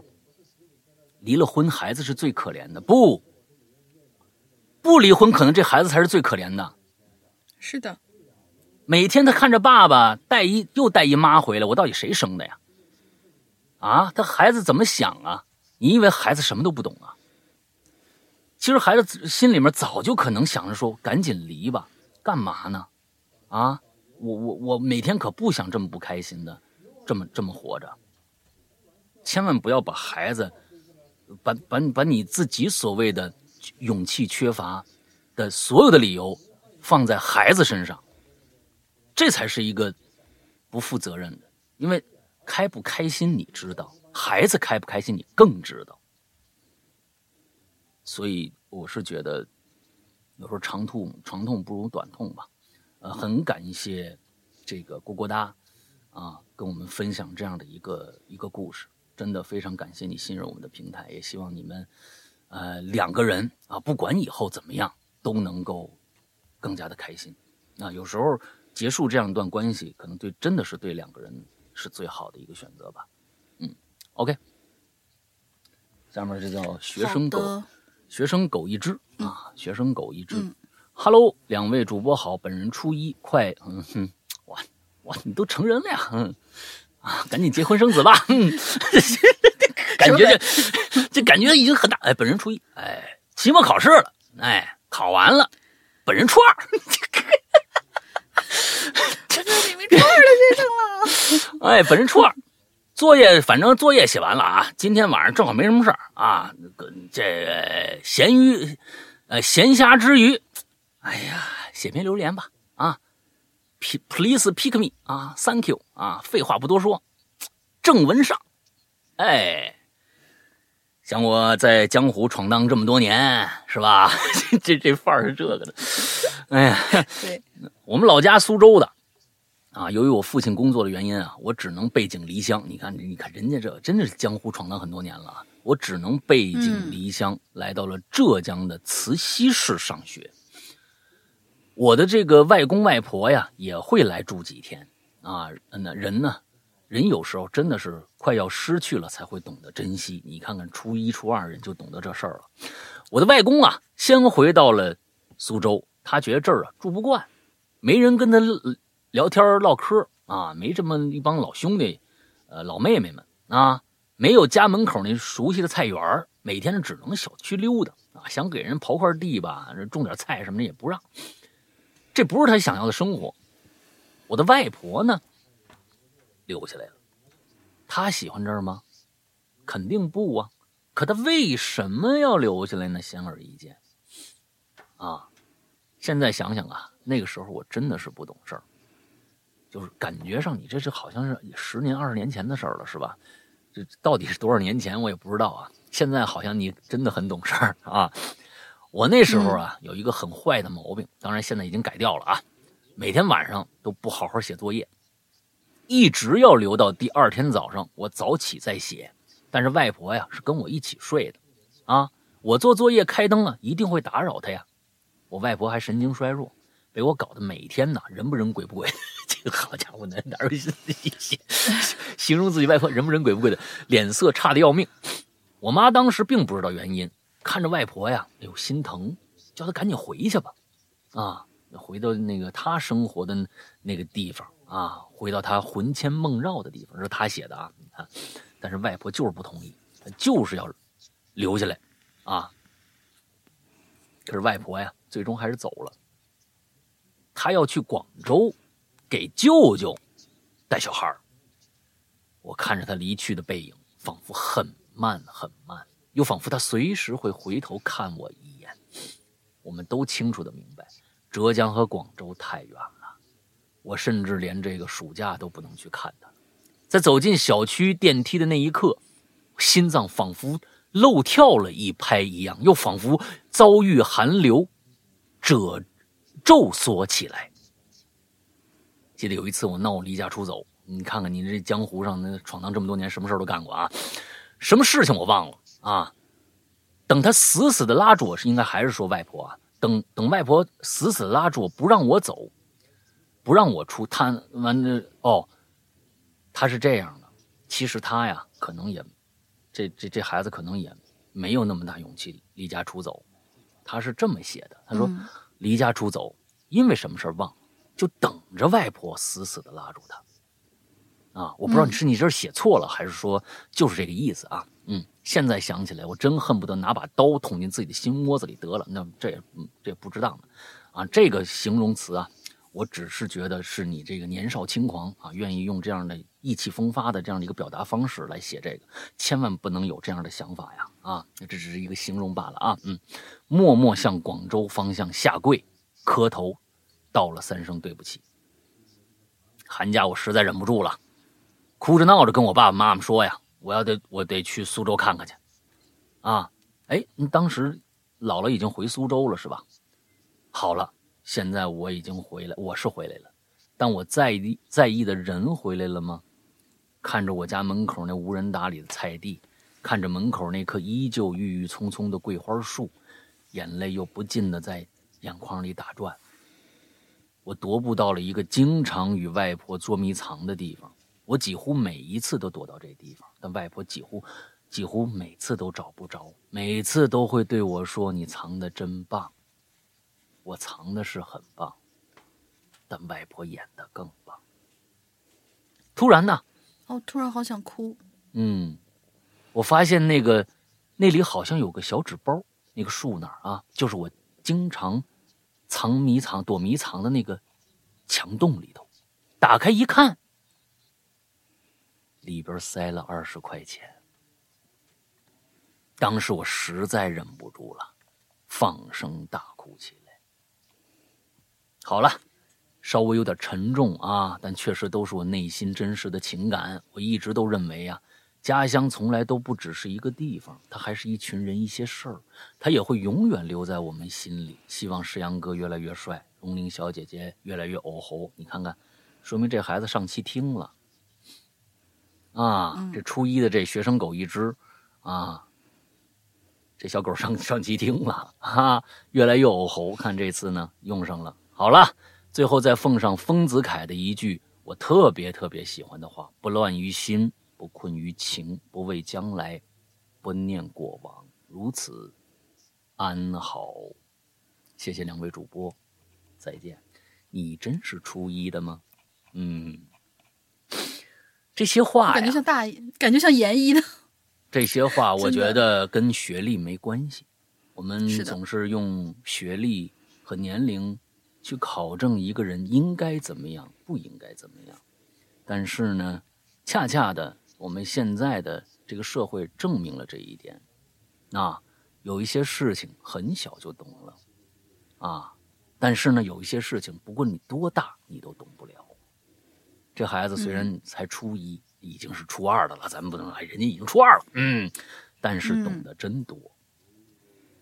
离了婚，孩子是最可怜的。不，不离婚，可能这孩子才是最可怜的。是的，每天他看着爸爸带一又带一妈回来，我到底谁生的呀？啊，他孩子怎么想啊？你以为孩子什么都不懂啊？其实孩子心里面早就可能想着说，赶紧离吧，干嘛呢？啊？我我我每天可不想这么不开心的，这么这么活着。千万不要把孩子，把把把你自己所谓的勇气缺乏的所有的理由放在孩子身上，这才是一个不负责任的。因为开不开心你知道，孩子开不开心你更知道。所以我是觉得，有时候长痛长痛不如短痛吧。呃，很感谢这个郭郭哒啊，跟我们分享这样的一个一个故事，真的非常感谢你信任我们的平台，也希望你们呃两个人啊，不管以后怎么样，都能够更加的开心。那有时候结束这样一段关系，可能对真的是对两个人是最好的一个选择吧。嗯，OK，下面这叫学生狗，学生狗一只啊，学生狗一只。Hello，两位主播好，本人初一，快，嗯哼，哇哇，你都成人了呀，嗯啊，赶紧结婚生子吧，<laughs> 嗯，<laughs> 感觉这 <laughs> 这感觉已经很大，哎，本人初一，哎，期末考试了，哎，考完了，本人初二，这就你们初二的学生了，哎，本人初二，作业反正作业写完了啊，今天晚上正好没什么事儿啊，这闲鱼，呃，闲暇之余。哎呀，写篇留言吧啊，please pick me 啊，thank you 啊，废话不多说，正文上，哎，想我在江湖闯荡这么多年是吧？<laughs> 这这范儿是这个的，哎呀，对，我们老家苏州的啊，由于我父亲工作的原因啊，我只能背井离乡。你看，你看人家这真的是江湖闯荡很多年了，我只能背井离乡，来到了浙江的慈溪市上学。我的这个外公外婆呀，也会来住几天啊。那人呢，人有时候真的是快要失去了，才会懂得珍惜。你看看初一、初二人就懂得这事儿了。我的外公啊，先回到了苏州，他觉得这儿啊住不惯，没人跟他聊天唠嗑啊，没这么一帮老兄弟，呃，老妹妹们啊，没有家门口那熟悉的菜园每天只能小区溜达啊，想给人刨块地吧，种点菜什么的也不让，这不是他想要的生活。我的外婆呢，留下来了，她喜欢这儿吗？肯定不啊。可他为什么要留下来呢？显而易见，啊，现在想想啊，那个时候我真的是不懂事儿，就是感觉上你这是好像是十年、二十年前的事儿了，是吧？这到底是多少年前我也不知道啊。现在好像你真的很懂事儿啊。我那时候啊有一个很坏的毛病，当然现在已经改掉了啊。每天晚上都不好好写作业，一直要留到第二天早上我早起再写。但是外婆呀是跟我一起睡的，啊，我做作业开灯了，一定会打扰她呀。我外婆还神经衰弱，被我搞得每天呢人不人鬼不鬼。<laughs> 这个好家伙，哪哪有 <laughs> 形容自己外婆人不人鬼不鬼的，脸色差的要命。我妈当时并不知道原因，看着外婆呀，哎呦心疼，叫她赶紧回去吧，啊，回到那个她生活的那个地方啊，回到她魂牵梦绕的地方，这是她写的啊，你看。但是外婆就是不同意，她就是要留下来，啊！可是外婆呀，最终还是走了。她要去广州给舅舅带小孩我看着她离去的背影，仿佛很慢很慢，又仿佛他随时会回头看我一眼。我们都清楚的明白，浙江和广州太远了，我甚至连这个暑假都不能去看他。在走进小区电梯的那一刻，心脏仿佛漏跳了一拍一样，又仿佛遭遇寒流，褶皱缩起来。记得有一次我闹离家出走，你看看你这江湖上那闯荡这么多年，什么事都干过啊？什么事情我忘了啊？等他死死的拉住我，是应该还是说外婆啊？等等外婆死死拉住我不让我走，不让我出他完了哦。他是这样的，其实他呀，可能也，这这这孩子可能也没有那么大勇气离家出走。他是这么写的，他说离家出走，因为什么事忘，就等着外婆死死的拉住他。啊，我不知道你是你这写错了，还是说就是这个意思啊？嗯，现在想起来，我真恨不得拿把刀捅进自己的心窝子里得了。那这也这也不值当的，啊，这个形容词啊。我只是觉得是你这个年少轻狂啊，愿意用这样的意气风发的这样的一个表达方式来写这个，千万不能有这样的想法呀！啊，这只是一个形容罢了啊。嗯，默默向广州方向下跪磕头，道了三声对不起。寒假我实在忍不住了，哭着闹着跟我爸爸妈妈说呀：“我要得我得去苏州看看去。”啊，哎，当时姥姥已经回苏州了是吧？好了。现在我已经回来，我是回来了，但我在意在意的人回来了吗？看着我家门口那无人打理的菜地，看着门口那棵依旧郁郁葱葱的桂花树，眼泪又不禁的在眼眶里打转。我踱步到了一个经常与外婆捉迷藏的地方，我几乎每一次都躲到这地方，但外婆几乎几乎每次都找不着，每次都会对我说：“你藏的真棒。”我藏的是很棒，但外婆演的更棒。突然呢，哦，突然好想哭。嗯，我发现那个那里好像有个小纸包，那个树那儿啊，就是我经常藏迷藏、躲迷藏的那个墙洞里头。打开一看，里边塞了二十块钱。当时我实在忍不住了，放声大哭起来。好了，稍微有点沉重啊，但确实都是我内心真实的情感。我一直都认为啊，家乡从来都不只是一个地方，它还是一群人、一些事儿，它也会永远留在我们心里。希望石阳哥越来越帅，龙玲小姐姐越来越欧猴。你看看，说明这孩子上期听了啊，这初一的这学生狗一只啊，这小狗上上机听了哈，越来越偶猴。看这次呢，用上了。好了，最后再奉上丰子恺的一句我特别特别喜欢的话：不乱于心，不困于情，不畏将来，不念过往，如此安好。谢谢两位主播，再见。你真是初一的吗？嗯，这些话感觉像大，感觉像研一的。这些话我觉得跟学历没关系。我们总是用学历和年龄去考证一个人应该怎么样，不应该怎么样。但是呢，恰恰的，我们现在的这个社会证明了这一点。啊，有一些事情很小就懂了，啊。但是呢，有一些事情，不管你多大，你都懂不了。这孩子虽然才初一，已经是初二的了，咱们不能说人家已经初二了，嗯，但是懂得真多。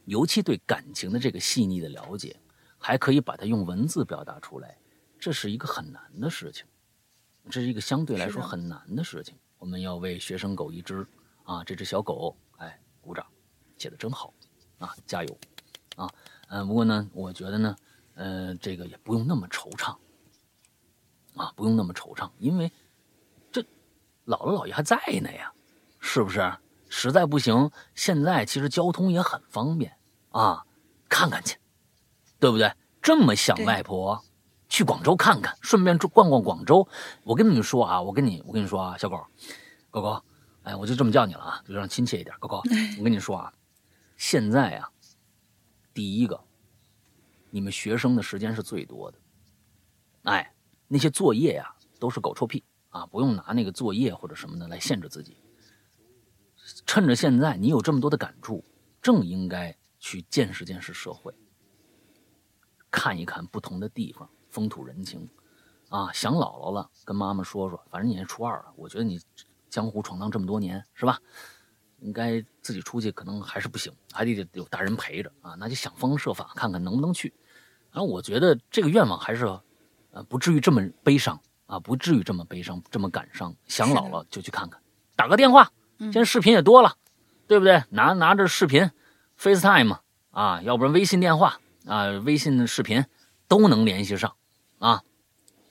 尤其对感情的这个细腻的了解，还可以把它用文字表达出来，这是一个很难的事情，这是一个相对来说很难的事情。我们要为学生狗一只啊，这只小狗，哎，鼓掌，写的真好啊，加油啊！嗯，不过呢，我觉得呢。呃，这个也不用那么惆怅啊，不用那么惆怅，因为这姥姥姥爷还在呢呀，是不是？实在不行，现在其实交通也很方便啊，看看去，对不对？这么想外婆，去广州看看，顺便逛逛广州。我跟你们说啊，我跟你，我跟你说啊，小狗，狗狗，哎，我就这么叫你了啊，就让亲切一点，狗狗。<laughs> 我跟你说啊，现在啊，第一个。你们学生的时间是最多的，哎，那些作业呀都是狗臭屁啊！不用拿那个作业或者什么的来限制自己。趁着现在你有这么多的感触，正应该去见识见识社会，看一看不同的地方风土人情，啊，想姥姥了，跟妈妈说说，反正你也初二了，我觉得你江湖闯荡这么多年，是吧？应该自己出去可能还是不行，还得有大人陪着啊，那就想方设法看看能不能去。然后我觉得这个愿望还是，呃，不至于这么悲伤啊，不至于这么悲伤，这么感伤。想姥姥就去看看，打个电话，现在视频也多了，对不对？拿拿着视频，FaceTime 啊，要不然微信电话啊，微信视频都能联系上啊。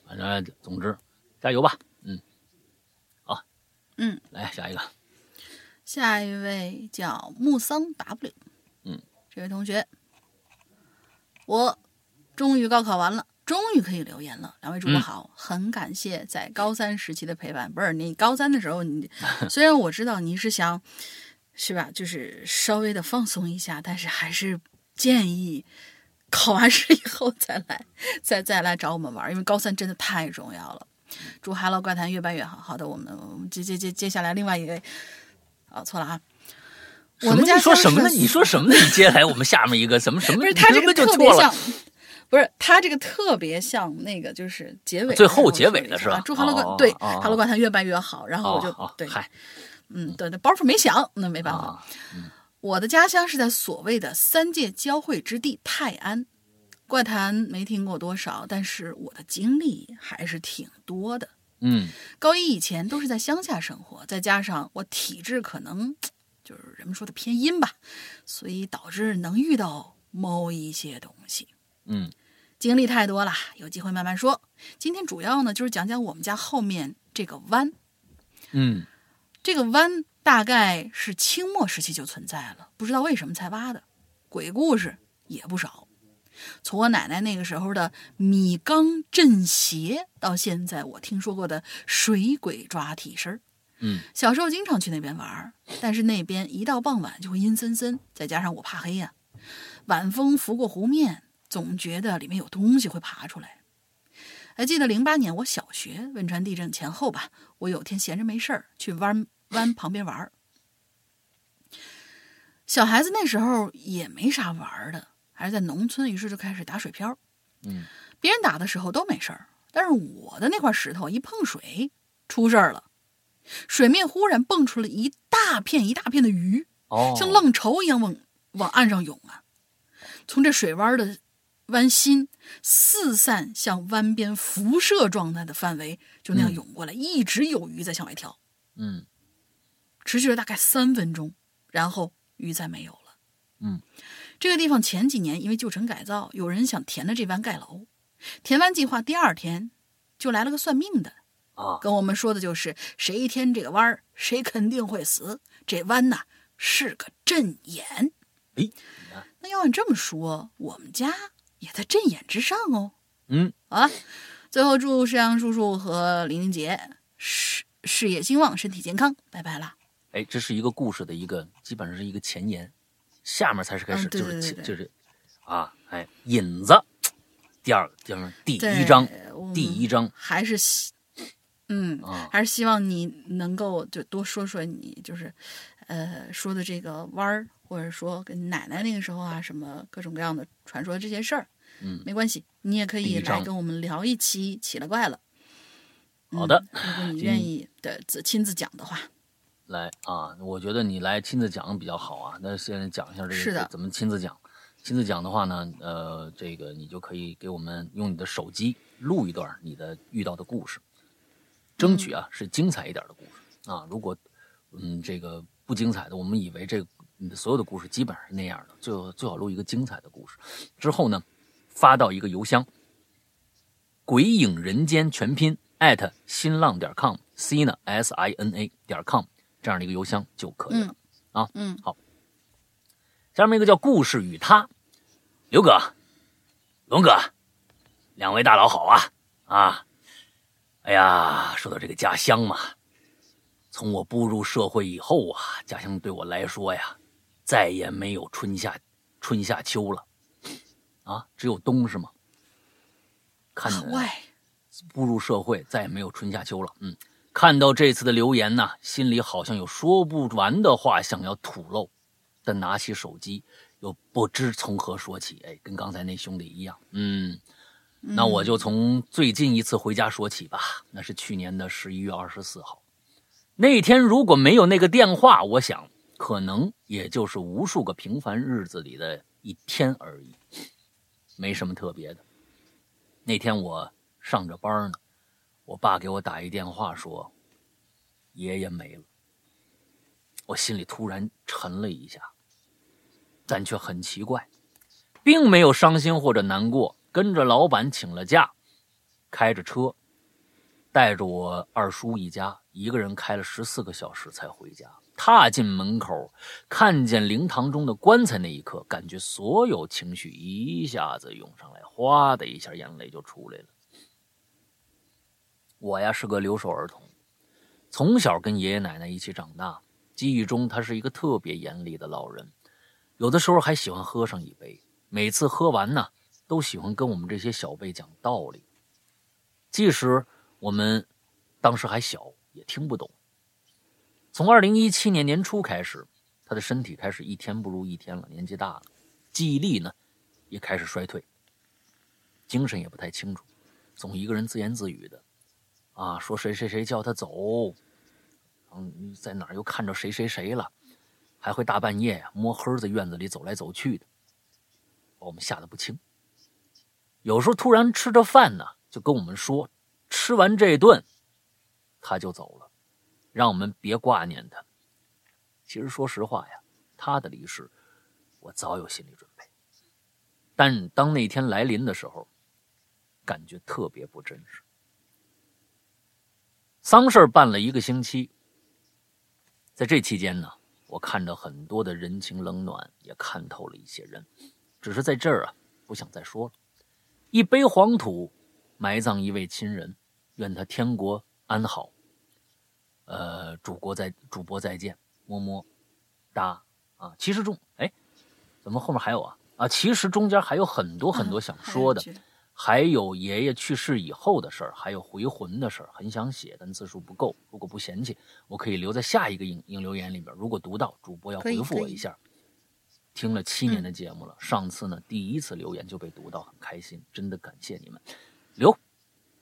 反正总之，加油吧，嗯，好，嗯，来下一个，下一位叫木桑 W，嗯，这位同学，我。终于高考完了，终于可以留言了。两位主播好，很感谢在高三时期的陪伴。不是你高三的时候，你 <laughs> 虽然我知道你是想，是吧？就是稍微的放松一下，但是还是建议考完试以后再来，再再来找我们玩，因为高三真的太重要了。祝《Hello 怪谈》越办越好。好的，我们接接接接下来另外一位，啊，错了啊。我们家说什么呢？你说什么呢？你接下来我们下面一个什么什么？不是他这个特别像。不是他这个特别像那个，就是结尾最后结尾的是吧？祝哈喽怪对哈喽怪谈越办越好，然后我就对，嗯，对，那包袱没响，那没办法。我的家乡是在所谓的三界交汇之地泰安，怪谈没听过多少，但是我的经历还是挺多的。嗯，高一以前都是在乡下生活，再加上我体质可能就是人们说的偏阴吧，所以导致能遇到某一些东西。嗯。经历太多了，有机会慢慢说。今天主要呢就是讲讲我们家后面这个湾。嗯，这个湾大概是清末时期就存在了，不知道为什么才挖的。鬼故事也不少，从我奶奶那个时候的米缸镇邪，到现在我听说过的水鬼抓替身。嗯，小时候经常去那边玩，但是那边一到傍晚就会阴森森，再加上我怕黑呀，晚风拂过湖面。总觉得里面有东西会爬出来。还记得零八年我小学汶川地震前后吧，我有天闲着没事儿去湾湾旁边玩儿。小孩子那时候也没啥玩的，还是在农村，于是就开始打水漂。嗯，别人打的时候都没事儿，但是我的那块石头一碰水出事儿了，水面忽然蹦出了一大片一大片的鱼，哦，像浪潮一样往往岸上涌啊，从这水湾的。湾心四散向湾边辐射状态的范围，就那样涌过来，一直有鱼在向外跳。嗯，持续了大概三分钟，然后鱼再没有了。嗯，这个地方前几年因为旧城改造，有人想填了这湾盖楼。填湾计划第二天，就来了个算命的啊，跟我们说的就是谁填这个弯儿，谁肯定会死。这弯呐是个阵眼。哎，那要按这么说，我们家。也在阵眼之上哦，嗯，好了，最后祝石阳叔叔和林林杰事事业兴旺，身体健康，拜拜了。哎，这是一个故事的一个，基本上是一个前言，下面才是开始，就是就是啊，哎，引子，第二个，第二第一章，第一章还是希，嗯，还是希望你能够就多说说你就是呃说的这个弯儿，或者说跟奶奶那个时候啊什么各种各样的传说这些事儿。嗯，没关系，你也可以来跟我们聊一期奇了怪了。好的，如果你愿意的自亲自讲的话，来啊，我觉得你来亲自讲比较好啊。那现在讲一下这个是怎么亲自讲。亲自讲的话呢，呃，这个你就可以给我们用你的手机录一段你的遇到的故事，争取啊是精彩一点的故事啊。如果嗯这个不精彩的，我们以为这所有的故事基本上是那样的，就最好录一个精彩的故事。之后呢？发到一个邮箱，鬼影人间全拼艾特新浪点 com，c 呢 s i n a 点 com 这样的一个邮箱就可以了啊。嗯，好。下面一个叫故事与他，刘哥、龙哥，两位大佬好啊啊！哎呀，说到这个家乡嘛，从我步入社会以后啊，家乡对我来说呀，再也没有春夏春夏秋了。啊，只有冬是吗？看外，步入社会再也没有春夏秋了。嗯，看到这次的留言呢，心里好像有说不完的话想要吐露，但拿起手机又不知从何说起。哎，跟刚才那兄弟一样。嗯，那我就从最近一次回家说起吧。那是去年的十一月二十四号，那天如果没有那个电话，我想可能也就是无数个平凡日子里的一天而已。没什么特别的。那天我上着班呢，我爸给我打一电话说，爷爷没了。我心里突然沉了一下，但却很奇怪，并没有伤心或者难过。跟着老板请了假，开着车，带着我二叔一家，一个人开了十四个小时才回家。踏进门口，看见灵堂中的棺材那一刻，感觉所有情绪一下子涌上来，哗的一下，眼泪就出来了。我呀是个留守儿童，从小跟爷爷奶奶一起长大，记忆中他是一个特别严厉的老人，有的时候还喜欢喝上一杯，每次喝完呢，都喜欢跟我们这些小辈讲道理，即使我们当时还小，也听不懂。从二零一七年年初开始，他的身体开始一天不如一天了，年纪大了，记忆力呢也开始衰退，精神也不太清楚，总一个人自言自语的，啊，说谁谁谁叫他走，嗯，在哪儿又看着谁谁谁了，还会大半夜呀摸黑在院子里走来走去的，把我们吓得不轻。有时候突然吃着饭呢，就跟我们说，吃完这顿他就走了。让我们别挂念他。其实说实话呀，他的离世，我早有心理准备。但当那天来临的时候，感觉特别不真实。丧事办了一个星期，在这期间呢，我看到很多的人情冷暖，也看透了一些人。只是在这儿啊，不想再说了。一杯黄土，埋葬一位亲人，愿他天国安好。呃，主播再主播再见，么么哒啊！其实中哎，怎么后面还有啊啊？其实中间还有很多很多想说的，还有爷爷去世以后的事儿，还有回魂的事儿，很想写，但字数不够。如果不嫌弃，我可以留在下一个影影留言里边。如果读到，主播要回复我一下。听了七年的节目了，上次呢第一次留言就被读到，很开心，真的感谢你们。留，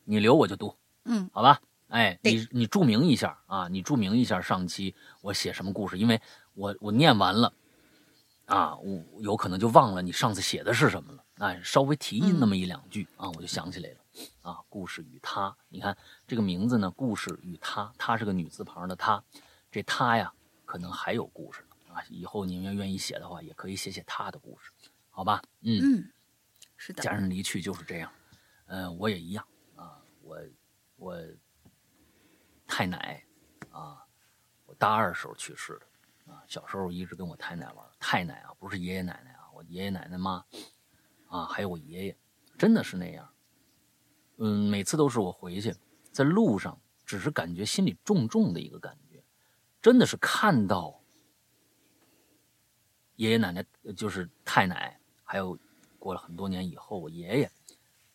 你留我就读，嗯，好吧。哎，你你注明一下啊！你注明一下上期我写什么故事，因为我我念完了，啊，我有可能就忘了你上次写的是什么了。哎，稍微提那么一两句啊，我就想起来了。啊，故事与他，你看这个名字呢，故事与他，他是个女字旁的他，这他呀，可能还有故事啊。以后你们要愿意写的话，也可以写写他的故事，好吧？嗯嗯，是的，家人离去就是这样，嗯，我也一样啊，我我。太奶，啊，我大二时候去世的，啊，小时候一直跟我太奶玩。太奶啊，不是爷爷奶奶啊，我爷爷奶奶妈，啊，还有我爷爷，真的是那样。嗯，每次都是我回去，在路上，只是感觉心里重重的一个感觉，真的是看到爷爷奶奶，就是太奶，还有过了很多年以后，我爷爷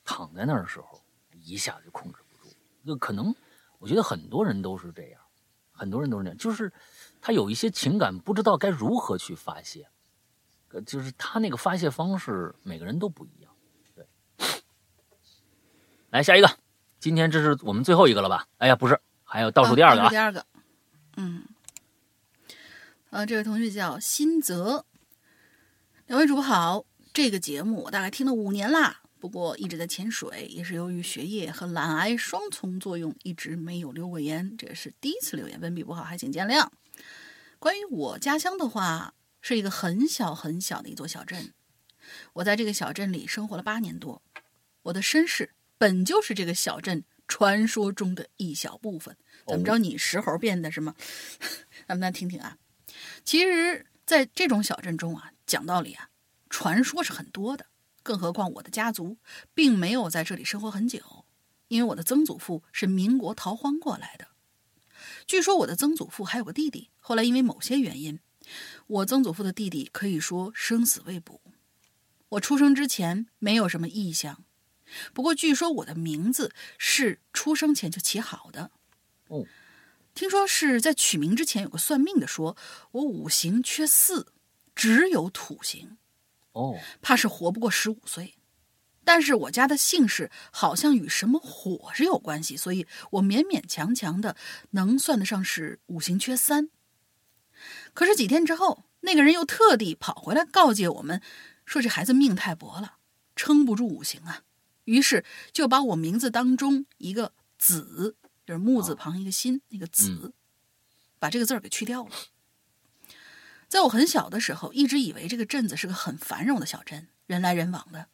躺在那儿的时候，一下就控制不住。就可能，我觉得很多人都是这样，很多人都是这样，就是他有一些情感不知道该如何去发泄，就是他那个发泄方式，每个人都不一样。对来下一个，今天这是我们最后一个了吧？哎呀，不是，还有倒数第二个。第二个，嗯，呃，这位同学叫新泽，两位主播好。这个节目我大概听了五年啦，不过一直在潜水，也是由于学业和懒癌双重作用，一直没有留过言。这是第一次留言，文笔不好，还请见谅。关于我家乡的话，是一个很小很小的一座小镇，我在这个小镇里生活了八年多，我的身世。本就是这个小镇传说中的一小部分，怎么着？你石猴变的是吗？咱们来听听啊。其实，在这种小镇中啊，讲道理啊，传说是很多的。更何况我的家族并没有在这里生活很久，因为我的曾祖父是民国逃荒过来的。据说我的曾祖父还有个弟弟，后来因为某些原因，我曾祖父的弟弟可以说生死未卜。我出生之前没有什么异象。不过，据说我的名字是出生前就起好的。哦，听说是在取名之前有个算命的说，我五行缺四，只有土型。哦，怕是活不过十五岁。但是我家的姓氏好像与什么火是有关系，所以我勉勉强强的能算得上是五行缺三。可是几天之后，那个人又特地跑回来告诫我们，说这孩子命太薄了，撑不住五行啊。于是就把我名字当中一个“子”，就是木字旁一个心，那个“子”，把这个字儿给去掉了。在我很小的时候，一直以为这个镇子是个很繁荣的小镇，人来人往的。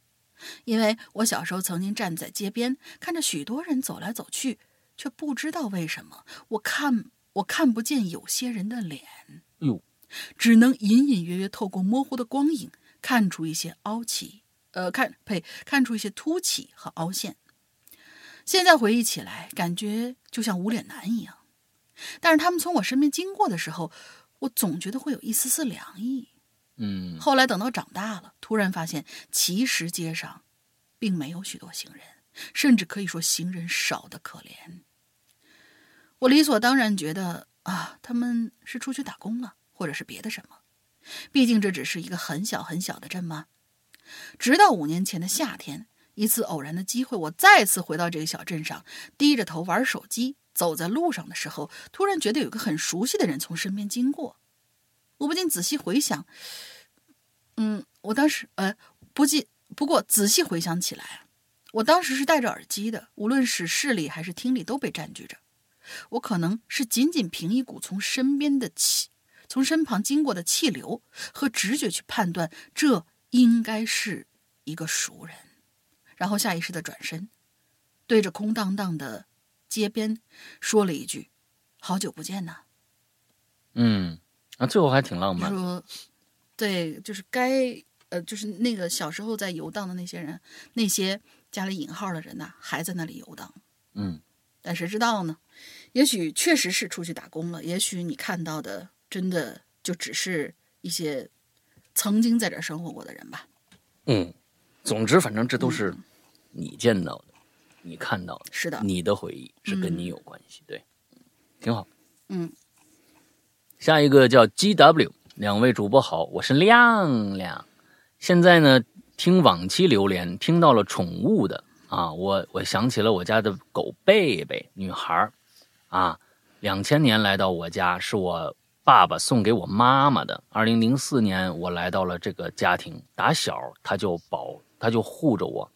因为我小时候曾经站在街边，看着许多人走来走去，却不知道为什么我看我看不见有些人的脸，哟，只能隐隐约约透过模糊的光影看出一些凹起。呃，看呸，看出一些凸起和凹陷。现在回忆起来，感觉就像无脸男一样。但是他们从我身边经过的时候，我总觉得会有一丝丝凉意。嗯。后来等到长大了，突然发现，其实街上并没有许多行人，甚至可以说行人少得可怜。我理所当然觉得啊，他们是出去打工了，或者是别的什么。毕竟这只是一个很小很小的镇嘛。直到五年前的夏天，一次偶然的机会，我再次回到这个小镇上，低着头玩手机。走在路上的时候，突然觉得有个很熟悉的人从身边经过，我不禁仔细回想。嗯，我当时呃，不记，不过仔细回想起来，我当时是戴着耳机的，无论是视力还是听力都被占据着。我可能是仅仅凭一股从身边的气，从身旁经过的气流和直觉去判断这。应该是一个熟人，然后下意识的转身，对着空荡荡的街边说了一句：“好久不见呐。”嗯，啊，最后还挺浪漫。说，对，就是该呃，就是那个小时候在游荡的那些人，那些加了引号的人呐，还在那里游荡。嗯，但谁知道呢？也许确实是出去打工了，也许你看到的真的就只是一些。曾经在这生活过的人吧，嗯，总之反正这都是你见到的，你看到的，是的，你的回忆是跟你有关系，对，挺好，嗯。下一个叫 G W，两位主播好，我是亮亮，现在呢听往期榴莲，听到了宠物的啊，我我想起了我家的狗贝贝，女孩啊，两千年来到我家，是我。爸爸送给我妈妈的。二零零四年，我来到了这个家庭。打小他就保，他就护着我。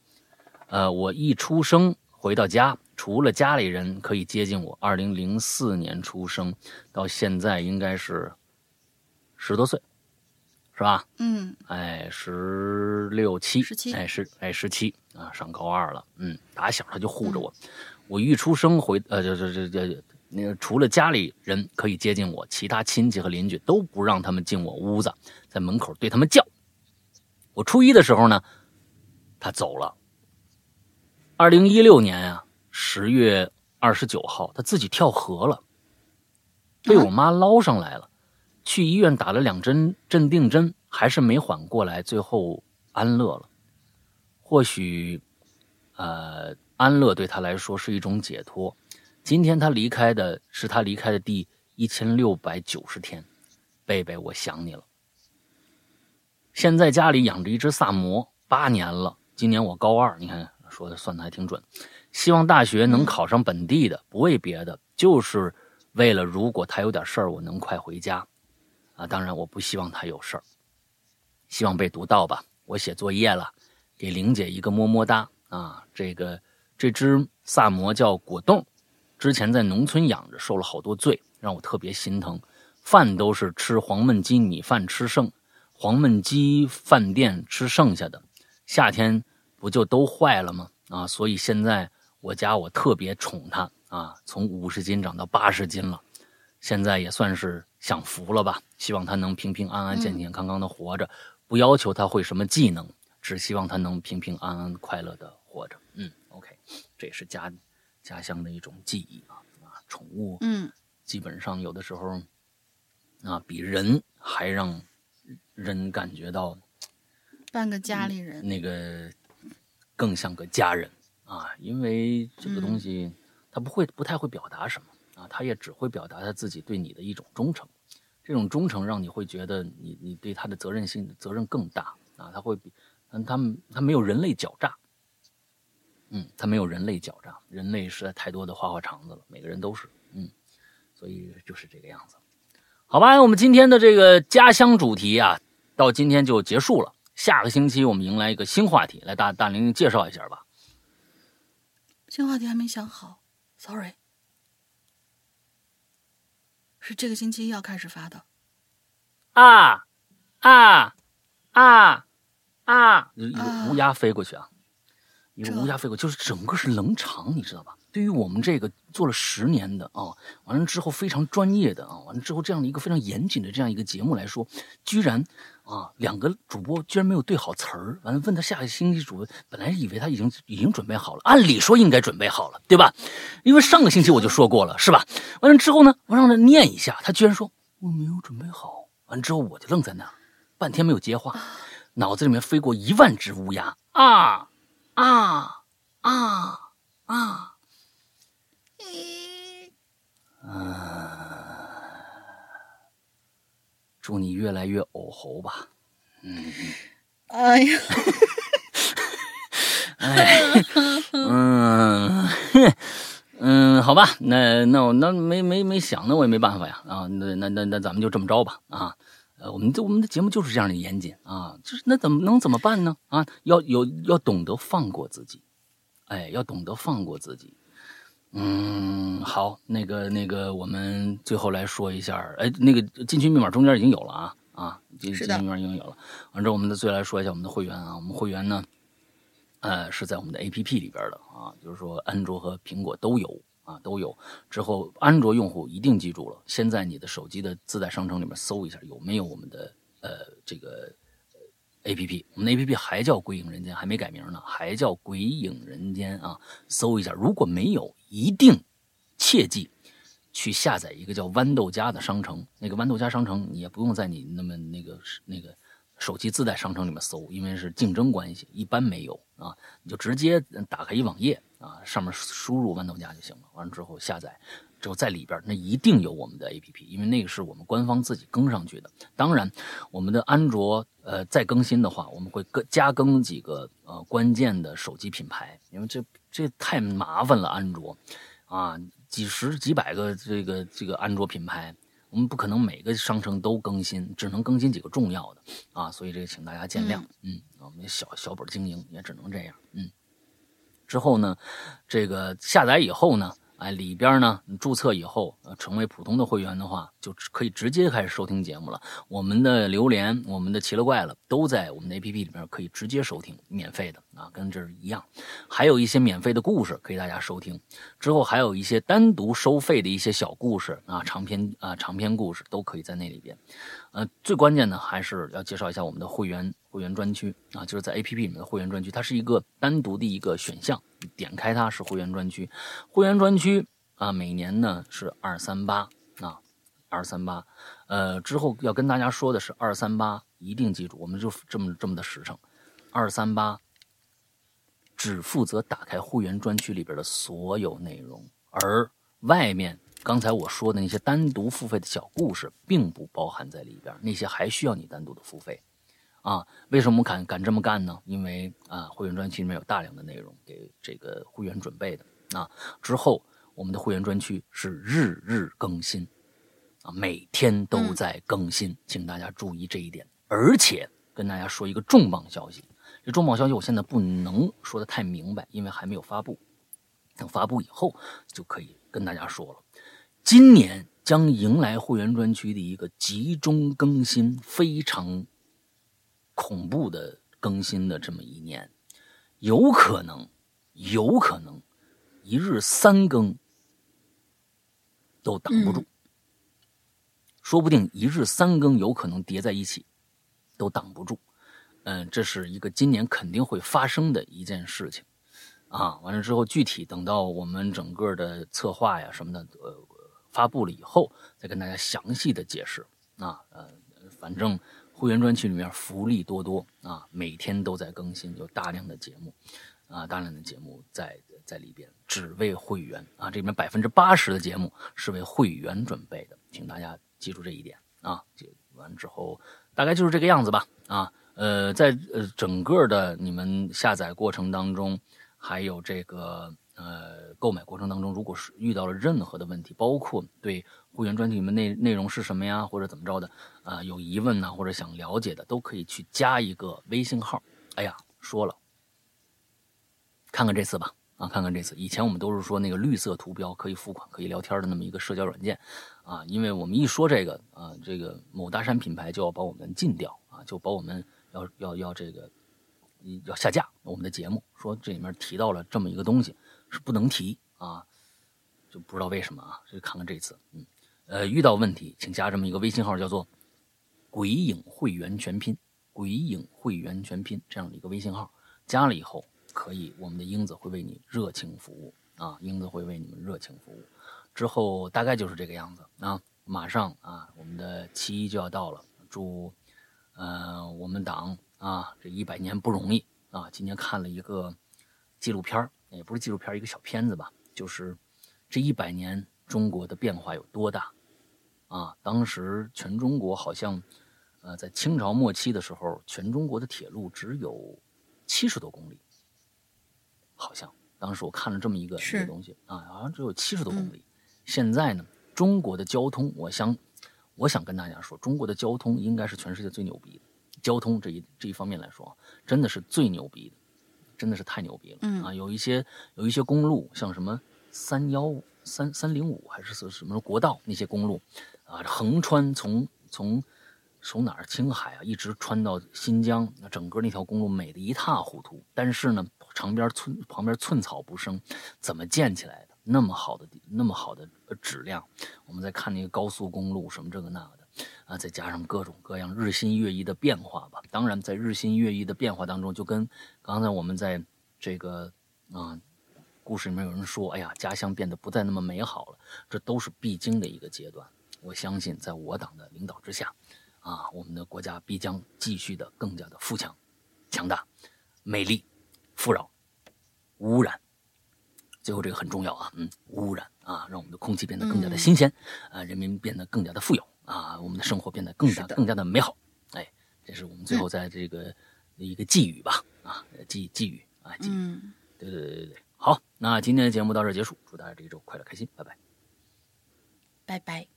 呃，我一出生回到家，除了家里人可以接近我。二零零四年出生，到现在应该是十多岁，是吧？嗯。哎，十六七，十七，哎，十哎十七啊，上高二了。嗯，打小他就护着我。我一出生回，呃，就就就就。那个除了家里人可以接近我，其他亲戚和邻居都不让他们进我屋子，在门口对他们叫。我初一的时候呢，他走了。二零一六年啊，十月二十九号，他自己跳河了，被我妈捞上来了，去医院打了两针镇定针，还是没缓过来，最后安乐了。或许，呃，安乐对他来说是一种解脱。今天他离开的是他离开的第一千六百九十天，贝贝，我想你了。现在家里养着一只萨摩，八年了。今年我高二，你看说的算的还挺准。希望大学能考上本地的，不为别的，就是为了如果他有点事儿，我能快回家。啊，当然我不希望他有事儿，希望被读到吧。我写作业了，给玲姐一个么么哒啊。这个这只萨摩叫果冻，之前在农村养着，受了好多罪，让我特别心疼。饭都是吃黄焖鸡米饭吃剩。黄焖鸡饭店吃剩下的，夏天不就都坏了吗？啊，所以现在我家我特别宠它啊，从五十斤长到八十斤了，现在也算是享福了吧。希望它能平平安安、健健康康的活着，不要求它会什么技能，只希望它能平平安安、快乐的活着。嗯，OK，这也是家家乡的一种记忆啊啊，宠物，嗯，基本上有的时候啊，比人还让。人感觉到，半个家里人，那个更像个家人啊，因为这个东西他不会不太会表达什么啊，他也只会表达他自己对你的一种忠诚，这种忠诚让你会觉得你你对他的责任心责任更大啊，他会比嗯他们他没有人类狡诈，嗯，他没有人类狡诈，人类实在太多的花花肠子了，每个人都是嗯，所以就是这个样子。好吧，我们今天的这个家乡主题啊，到今天就结束了。下个星期我们迎来一个新话题，来大大玲玲介绍一下吧。新话题还没想好，sorry，是这个星期要开始发的。啊啊啊啊！一个乌鸦飞过去啊，一个乌鸦飞过，就是整个是冷场，你知道吧？对于我们这个做了十年的啊，完了之后非常专业的啊，完了之后这样的一个非常严谨的这样一个节目来说，居然啊两个主播居然没有对好词儿，完了问他下个星期主播，本来以为他已经已经准备好了，按理说应该准备好了，对吧？因为上个星期我就说过了，是吧？完了之后呢，我让他念一下，他居然说我没有准备好，完了之后我就愣在那儿，半天没有接话，脑子里面飞过一万只乌鸦啊啊啊啊！啊！祝你越来越呕喉吧。嗯。哎呀。哎。嗯。嗯，好吧，那那我那没没没想，那我也没办法呀。啊，那那那那咱们就这么着吧。啊，呃，我们这我们的节目就是这样的严谨啊。就是那怎么能怎么办呢？啊，要有要懂得放过自己。哎，要懂得放过自己。嗯，好，那个那个，我们最后来说一下，哎，那个进群密码中间已经有了啊啊，进进群密码已经有了。完之后，我们再最后来说一下我们的会员啊，我们会员呢，呃，是在我们的 A P P 里边的啊，就是说安卓和苹果都有啊，都有。之后，安卓用户一定记住了，先在你的手机的自带商城里面搜一下有没有我们的呃这个。A P P，我们的 A P P 还叫《鬼影人间》，还没改名呢，还叫《鬼影人间》啊！搜一下，如果没有，一定切记去下载一个叫豌豆荚的商城。那个豌豆荚商城，你也不用在你那么那个那个手机自带商城里面搜，因为是竞争关系，一般没有啊。你就直接打开一网页啊，上面输入豌豆荚就行了。完了之后下载。就在里边，那一定有我们的 A P P，因为那个是我们官方自己更上去的。当然，我们的安卓呃再更新的话，我们会更加更几个呃关键的手机品牌，因为这这太麻烦了。安卓啊，几十几百个这个这个安卓品牌，我们不可能每个商城都更新，只能更新几个重要的啊，所以这个请大家见谅。嗯，我们小小本经营也只能这样。嗯，之后呢，这个下载以后呢。哎，里边呢，你注册以后，呃，成为普通的会员的话，就可以直接开始收听节目了。我们的榴莲，我们的奇了怪了，都在我们的 APP 里面可以直接收听，免费的啊，跟这儿一样。还有一些免费的故事可以大家收听。之后还有一些单独收费的一些小故事啊，长篇啊长篇故事都可以在那里边。呃，最关键的还是要介绍一下我们的会员。会员专区啊，就是在 A P P 里面的会员专区，它是一个单独的一个选项，点开它是会员专区，会员专区啊，每年呢是二三八啊，二三八，呃，之后要跟大家说的是二三八，一定记住，我们就这么这么的实诚，二三八只负责打开会员专区里边的所有内容，而外面。刚才我说的那些单独付费的小故事，并不包含在里边，那些还需要你单独的付费，啊，为什么敢敢这么干呢？因为啊，会员专区里面有大量的内容给这个会员准备的，啊，之后我们的会员专区是日日更新，啊，每天都在更新，请大家注意这一点。而且跟大家说一个重磅消息，这重磅消息我现在不能说的太明白，因为还没有发布，等发布以后就可以跟大家说了。今年将迎来会员专区的一个集中更新、非常恐怖的更新的这么一年，有可能，有可能一日三更都挡不住，说不定一日三更有可能叠在一起，都挡不住。嗯，这是一个今年肯定会发生的一件事情啊。完了之后，具体等到我们整个的策划呀什么的，呃。发布了以后，再跟大家详细的解释啊，呃，反正会员专区里面福利多多啊，每天都在更新，有大量的节目啊，大量的节目在在里边，只为会员啊，这里面百分之八十的节目是为会员准备的，请大家记住这一点啊。完之后，大概就是这个样子吧啊，呃，在呃整个的你们下载过程当中，还有这个。呃，购买过程当中，如果是遇到了任何的问题，包括对会员专题里面内内容是什么呀，或者怎么着的，啊，有疑问呢，或者想了解的，都可以去加一个微信号。哎呀，说了，看看这次吧，啊，看看这次。以前我们都是说那个绿色图标可以付款、可以聊天的那么一个社交软件，啊，因为我们一说这个，啊，这个某大山品牌就要把我们禁掉，啊，就把我们要要要这个要下架我们的节目，说这里面提到了这么一个东西。是不能提啊，就不知道为什么啊，就看看这次，嗯，呃，遇到问题请加这么一个微信号，叫做“鬼影会员全拼”，“鬼影会员全拼”这样的一个微信号，加了以后可以，我们的英子会为你热情服务啊，英子会为你们热情服务。之后大概就是这个样子啊，马上啊，我们的七一就要到了，祝呃我们党啊这一百年不容易啊！今天看了一个纪录片也不是纪录片，一个小片子吧，就是这一百年中国的变化有多大啊！当时全中国好像，呃，在清朝末期的时候，全中国的铁路只有七十多公里，好像当时我看了这么一个一个东西啊，好像只有七十多公里。现在呢，中国的交通，我想，我想跟大家说，中国的交通应该是全世界最牛逼的，交通这一这一方面来说，真的是最牛逼的。真的是太牛逼了，嗯啊，有一些有一些公路，像什么三幺三三零五还是什什么国道那些公路，啊，横穿从从从哪儿青海啊，一直穿到新疆，那整个那条公路美得一塌糊涂。但是呢，旁边寸旁边寸草不生，怎么建起来的？那么好的那么好的质量，我们再看那个高速公路什么这个那个的。啊，再加上各种各样日新月异的变化吧。当然，在日新月异的变化当中，就跟刚才我们在这个啊故事里面有人说：“哎呀，家乡变得不再那么美好了。”这都是必经的一个阶段。我相信，在我党的领导之下，啊，我们的国家必将继续的更加的富强、强大、美丽、富饶、无污染。最后这个很重要啊，嗯，无污染啊，让我们的空气变得更加的新鲜，啊，人民变得更加的富有。啊，我们的生活变得更加更加的美好，哎，这是我们最后在这个一个寄语吧，啊，寄寄语啊，寄，对对对对对，好，那今天的节目到这结束，祝大家这一周快乐开心，拜拜，拜拜。